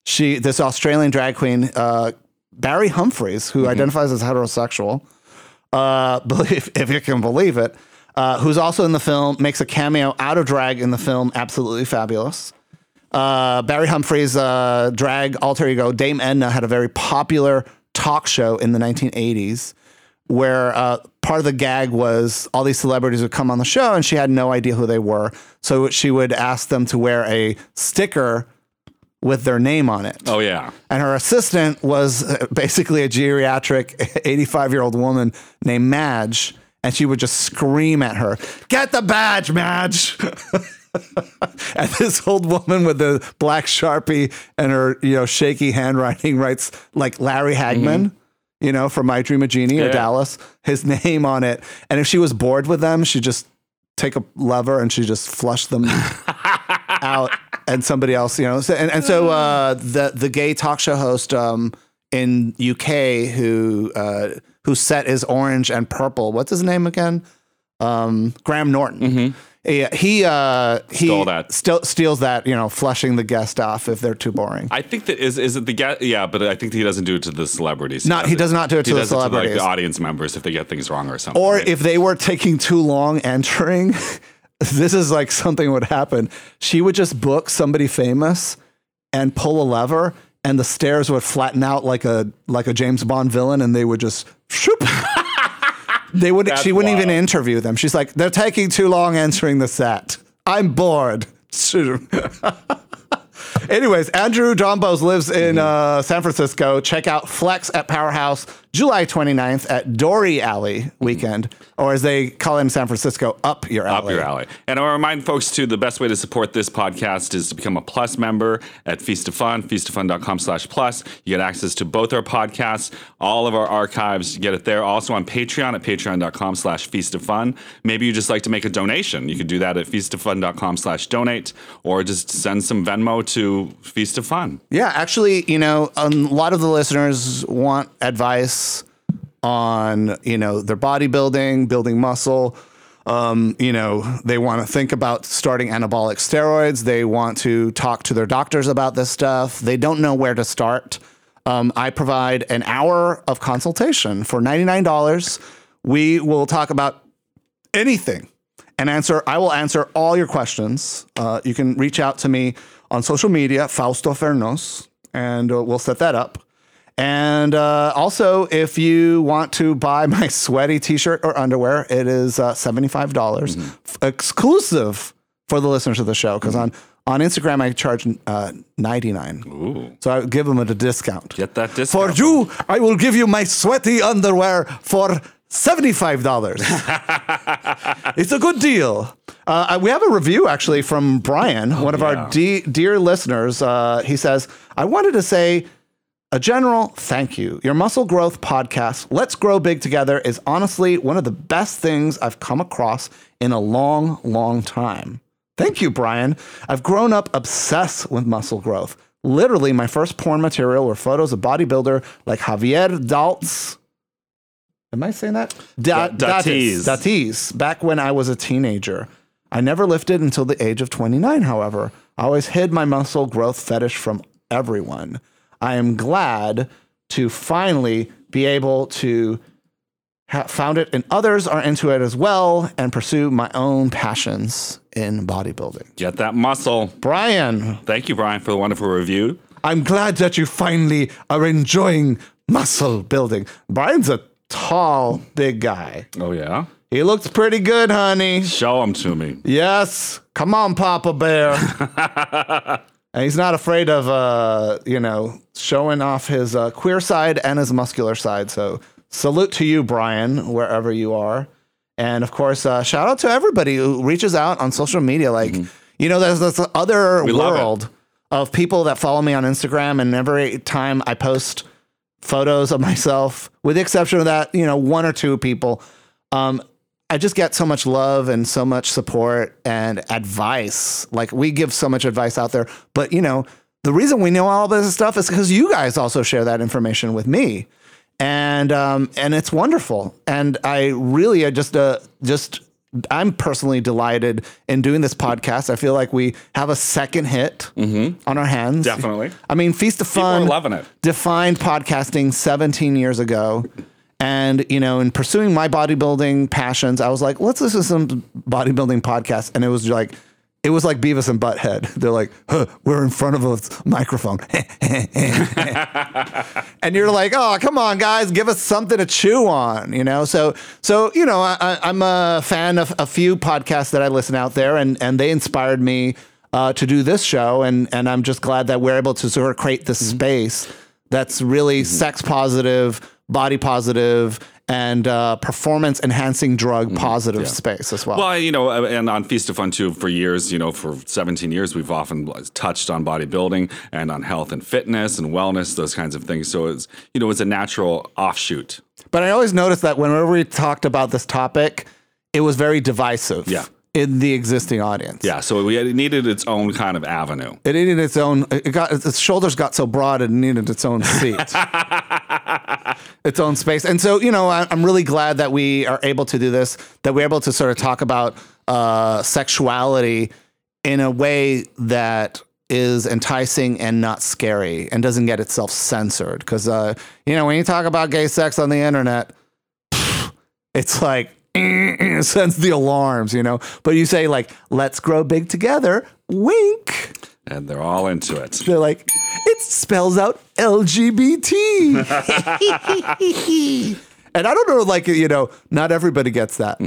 She this Australian drag queen, uh, Barry Humphries, who identifies as heterosexual, uh, believe if you can believe it, uh, who's also in the film, makes a cameo out of drag in the film, absolutely fabulous. Uh, Barry Humphries' uh, drag alter ego Dame Edna had a very popular talk show in the 1980s where uh, part of the gag was all these celebrities would come on the show and she had no idea who they were. So she would ask them to wear a sticker with their name on it. oh yeah. And her assistant was uh, basically a geriatric 85 year old woman named Madge. And she would just scream at her, Get the badge, Madge. and this old woman with the black sharpie and her, you know, shaky handwriting writes like Larry Hagman, you know, from My Dream of Jeannie or Dallas, his name on it. And if she was bored with them, she'd just take a lever and she just flush them out and somebody else, you know. So, and, and so uh, the the gay talk show host um, in UK who uh, whose set is orange and purple. What's his name again? Um, Graham Norton. Yeah, he uh, he Stole that. Still steals that, you know, flushing the guest off if they're too boring. I think that is is it the guy? Yeah, but I think he doesn't do it to the celebrities. Not- he does not do it He to the does it to like celebrities. the audience members if they get things wrong or something. or right? if they were taking too long entering, this is like something would happen. She would just book somebody famous and pull a lever, and the stairs would flatten out like a like a James Bond villain, and they would just shoop. they would. That's she wouldn't even interview them. She's like, they're taking too long answering the set. I'm bored. Anyways, Andrew Dombos lives in uh, San Francisco. Check out Flex at Powerhouse July 29th at Dore Alley weekend, or as they call it in San Francisco, Up Your Alley. Up your alley. And I remind folks too, the best way to support this podcast is to become a plus member at Feast of Fun, feastoffun.com slash plus. You get access to both our podcasts, all of our archives. You get it there. Also on Patreon at patreon.com slash feast of fun. Maybe you just like to make a donation. You could do that at feastoffun.com slash donate or just send some Venmo to Feast of Fun. Yeah, actually, you know, a lot of the listeners want advice on, you know, their bodybuilding, building muscle. Um, you know, they want to think about starting anabolic steroids. They want to talk to their doctors about this stuff. They don't know where to start. Um, I provide an hour of consultation for $99. We will talk about anything and answer. I will answer all your questions. Uh, you can reach out to me on social media, Fausto Fernos, and uh, we'll set that up. And uh, also, if you want to buy my sweaty T-shirt or underwear, it is uh, seventy-five dollars, exclusive for the listeners of the show. Because on on Instagram, I charge uh, ninety-nine. Ooh. So I give them a discount. Get that discount. For you, I will give you my sweaty underwear for seventy-five dollars. it's a good deal. Uh, we have a review actually from Brian, one of yeah. our de- dear listeners. Uh, he says, "I wanted to say." A general thank you. Your muscle growth podcast, Let's Grow Big Together, is honestly one of the best things I've come across in a long, long time. Thank you, Brian. I've grown up obsessed with muscle growth. Literally, my first porn material were photos of bodybuilder like Javier Daltz. Am I saying that? Da- Da- Datis. Datis, back when I was a teenager. I never lifted until the age of 29, however. I always hid my muscle growth fetish from everyone. I am glad to finally be able to ha- found it and others are into it as well and pursue my own passions in bodybuilding. Get that muscle. Brian, Thank you, Brian, for the wonderful review. I'm glad that you finally are enjoying muscle building. Brian's a tall, big guy. Oh, yeah? He looks pretty good, honey. Show him to me. Yes. Come on, Papa Bear. and he's not afraid of, uh, you know, showing off his uh, queer side and his muscular side. So salute to you, Brian, wherever you are. And of course, uh, shout out to everybody who reaches out on social media. Like, you know, there's this other We world of people that follow me on Instagram. And every time I post photos of myself, with the exception of that, you know, one or two people, um, I just get so much love and so much support and advice. Like we give so much advice out there, but you know, the reason we know all this stuff is because you guys also share that information with me, and um, and it's wonderful. And I really, I just uh, just I'm personally delighted in doing this podcast. I feel like we have a second hit on our hands. Definitely. I mean, Feast of Fun loving it. defined podcasting 17 years ago. And, you know, in pursuing my bodybuilding passions, I was like, let's listen to some bodybuilding podcasts. And it was like, it was like Beavis and Butthead. They're like, huh, we're in front of a microphone. and you're like, oh, come on, guys, give us something to chew on, you know? So, so you know, I, I'm a fan of a few podcasts that I listen out there, and, and they inspired me uh, to do this show. And, and I'm just glad that we're able to sort of create this space that's really sex positive, body positive, and uh, performance enhancing drug positive space as well. Well, you know, uh, and on Feast of Fun too, for years, you know, for 17 years, we've often touched on bodybuilding and on health and fitness and wellness, those kinds of things. So it's, you know, it's a natural offshoot. But I always noticed that whenever we talked about this topic, it was very divisive Yeah. in the existing audience. Yeah. So we it needed its own kind of avenue. It needed its own, it got, its shoulders got so broad it needed its own seat, its own space. And so, you know, I, I'm really glad that we are able to do this, that we're able to sort of talk about uh, sexuality in a way that is enticing and not scary and doesn't get itself censored. Because, uh, you know, when you talk about gay sex on the internet, it's like sends the alarms, you know. But you say like, "Let's grow big together," wink. And they're all into it. They're like, it spells out LGBT. and I don't know, like you know, not everybody gets that.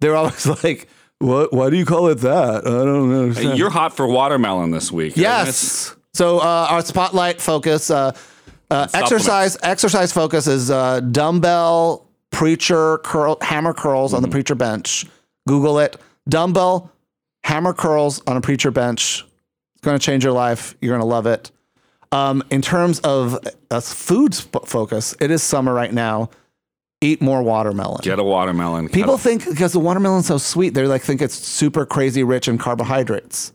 They're always like, "What? Why do you call it that?" I don't understand. You're hot for watermelon this week. Yes. So uh, our spotlight focus uh, Uh, exercise exercise focus is uh, dumbbell preacher curl hammer curls Mm-hmm. on the preacher bench. Google it. Dumbbell hammer curls on a preacher bench. It's going to change your life. You're going to love it. Um, in terms of a food sp- focus, it is summer right now. Eat more watermelon. Get a watermelon. People think because the watermelon's so sweet, they like think it's super crazy rich in carbohydrates.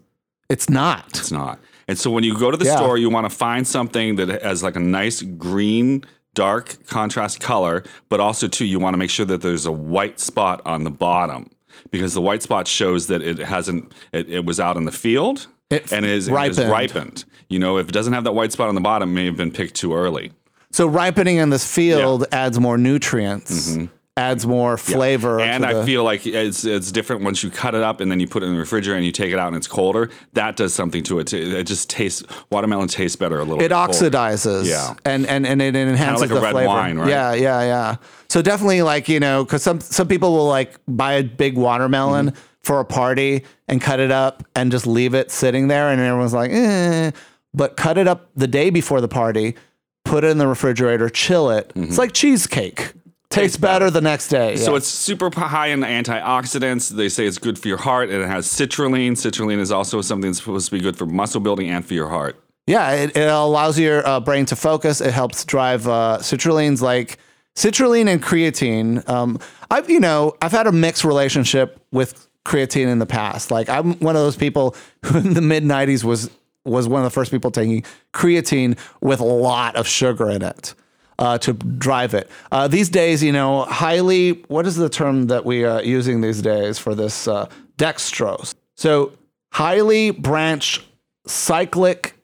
It's not. It's not. And so when you go to the Yeah. store, you want to find something that has like a nice green, dark contrast color, but also too, you want to make sure that there's a white spot on the bottom because the white spot shows that it hasn't, it, it was out in the field It and is, it is ripened. ripened. You know, if it doesn't have that white spot on the bottom, it may have been picked too early. So ripening in this field adds more nutrients, adds more flavor. And to I the- feel like it's it's different once you cut it up and then you put it in the refrigerator and you take it out and it's colder. That does something to it. too. It just tastes watermelon tastes better a little. it oxidizes. Yeah. And and and it enhances like a the red flavor. wine, right? Yeah, yeah, yeah. So definitely like, you know, cuz some some people will like buy a big watermelon Mm-hmm. For a party and cut it up and just leave it sitting there and everyone's like, "Eh." But cut it up the day before the party, put it in the refrigerator, chill it. It's like cheesecake. Tastes better the next day. Mm-hmm. So yeah. it's super high in antioxidants. They say it's good for your heart, and it has citrulline. Citrulline is also something that's supposed to be good for muscle building and for your heart. Yeah, it, it allows your uh, brain to focus. It helps drive uh, citrulline's like citrulline and creatine. Um, I've you know I've had a mixed relationship with creatine in the past. Like I'm one of those people who in the mid '90s was was one of the first people taking creatine with a lot of sugar in it. Uh, to drive it. Uh, these days, you know, highly, what is the term that we are using these days for this? Uh, dextrose. So, highly branched cyclic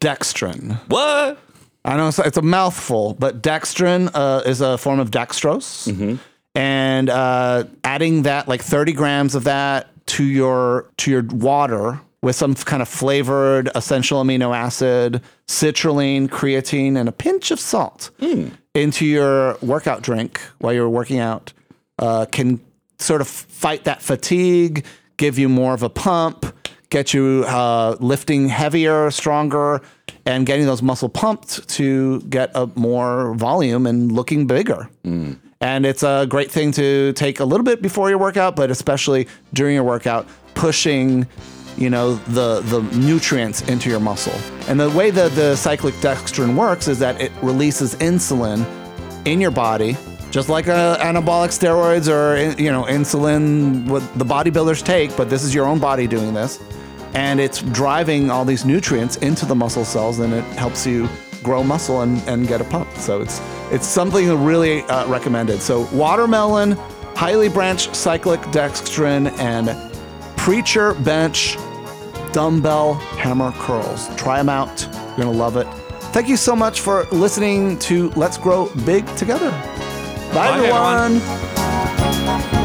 dextrin. What? I know it's, it's a mouthful, but dextrin uh, is a form of dextrose, and uh, adding that like 30 grams of that to your to your water with some kind of flavored essential amino acid, citrulline, creatine, and a pinch of salt into your workout drink while you're working out uh, can sort of fight that fatigue, give you more of a pump, get you uh, lifting heavier, stronger, and getting those muscle pumped to get a more volume and looking bigger. And it's a great thing to take a little bit before your workout, but especially during your workout, pushing you know the the nutrients into your muscle. And the way that the cyclic dextrin works is that it releases insulin in your body, just like uh, anabolic steroids or you know insulin what the bodybuilders take, but this is your own body doing this, and it's driving all these nutrients into the muscle cells, and it helps you grow muscle and, and get a pump. So it's it's something really uh, recommended. So watermelon, highly branched cyclic dextrin, and preacher bench dumbbell hammer curls. Try them out. You're gonna love it. Thank you so much for listening to Let's Grow Big Together. Bye, Bye, everyone. everyone.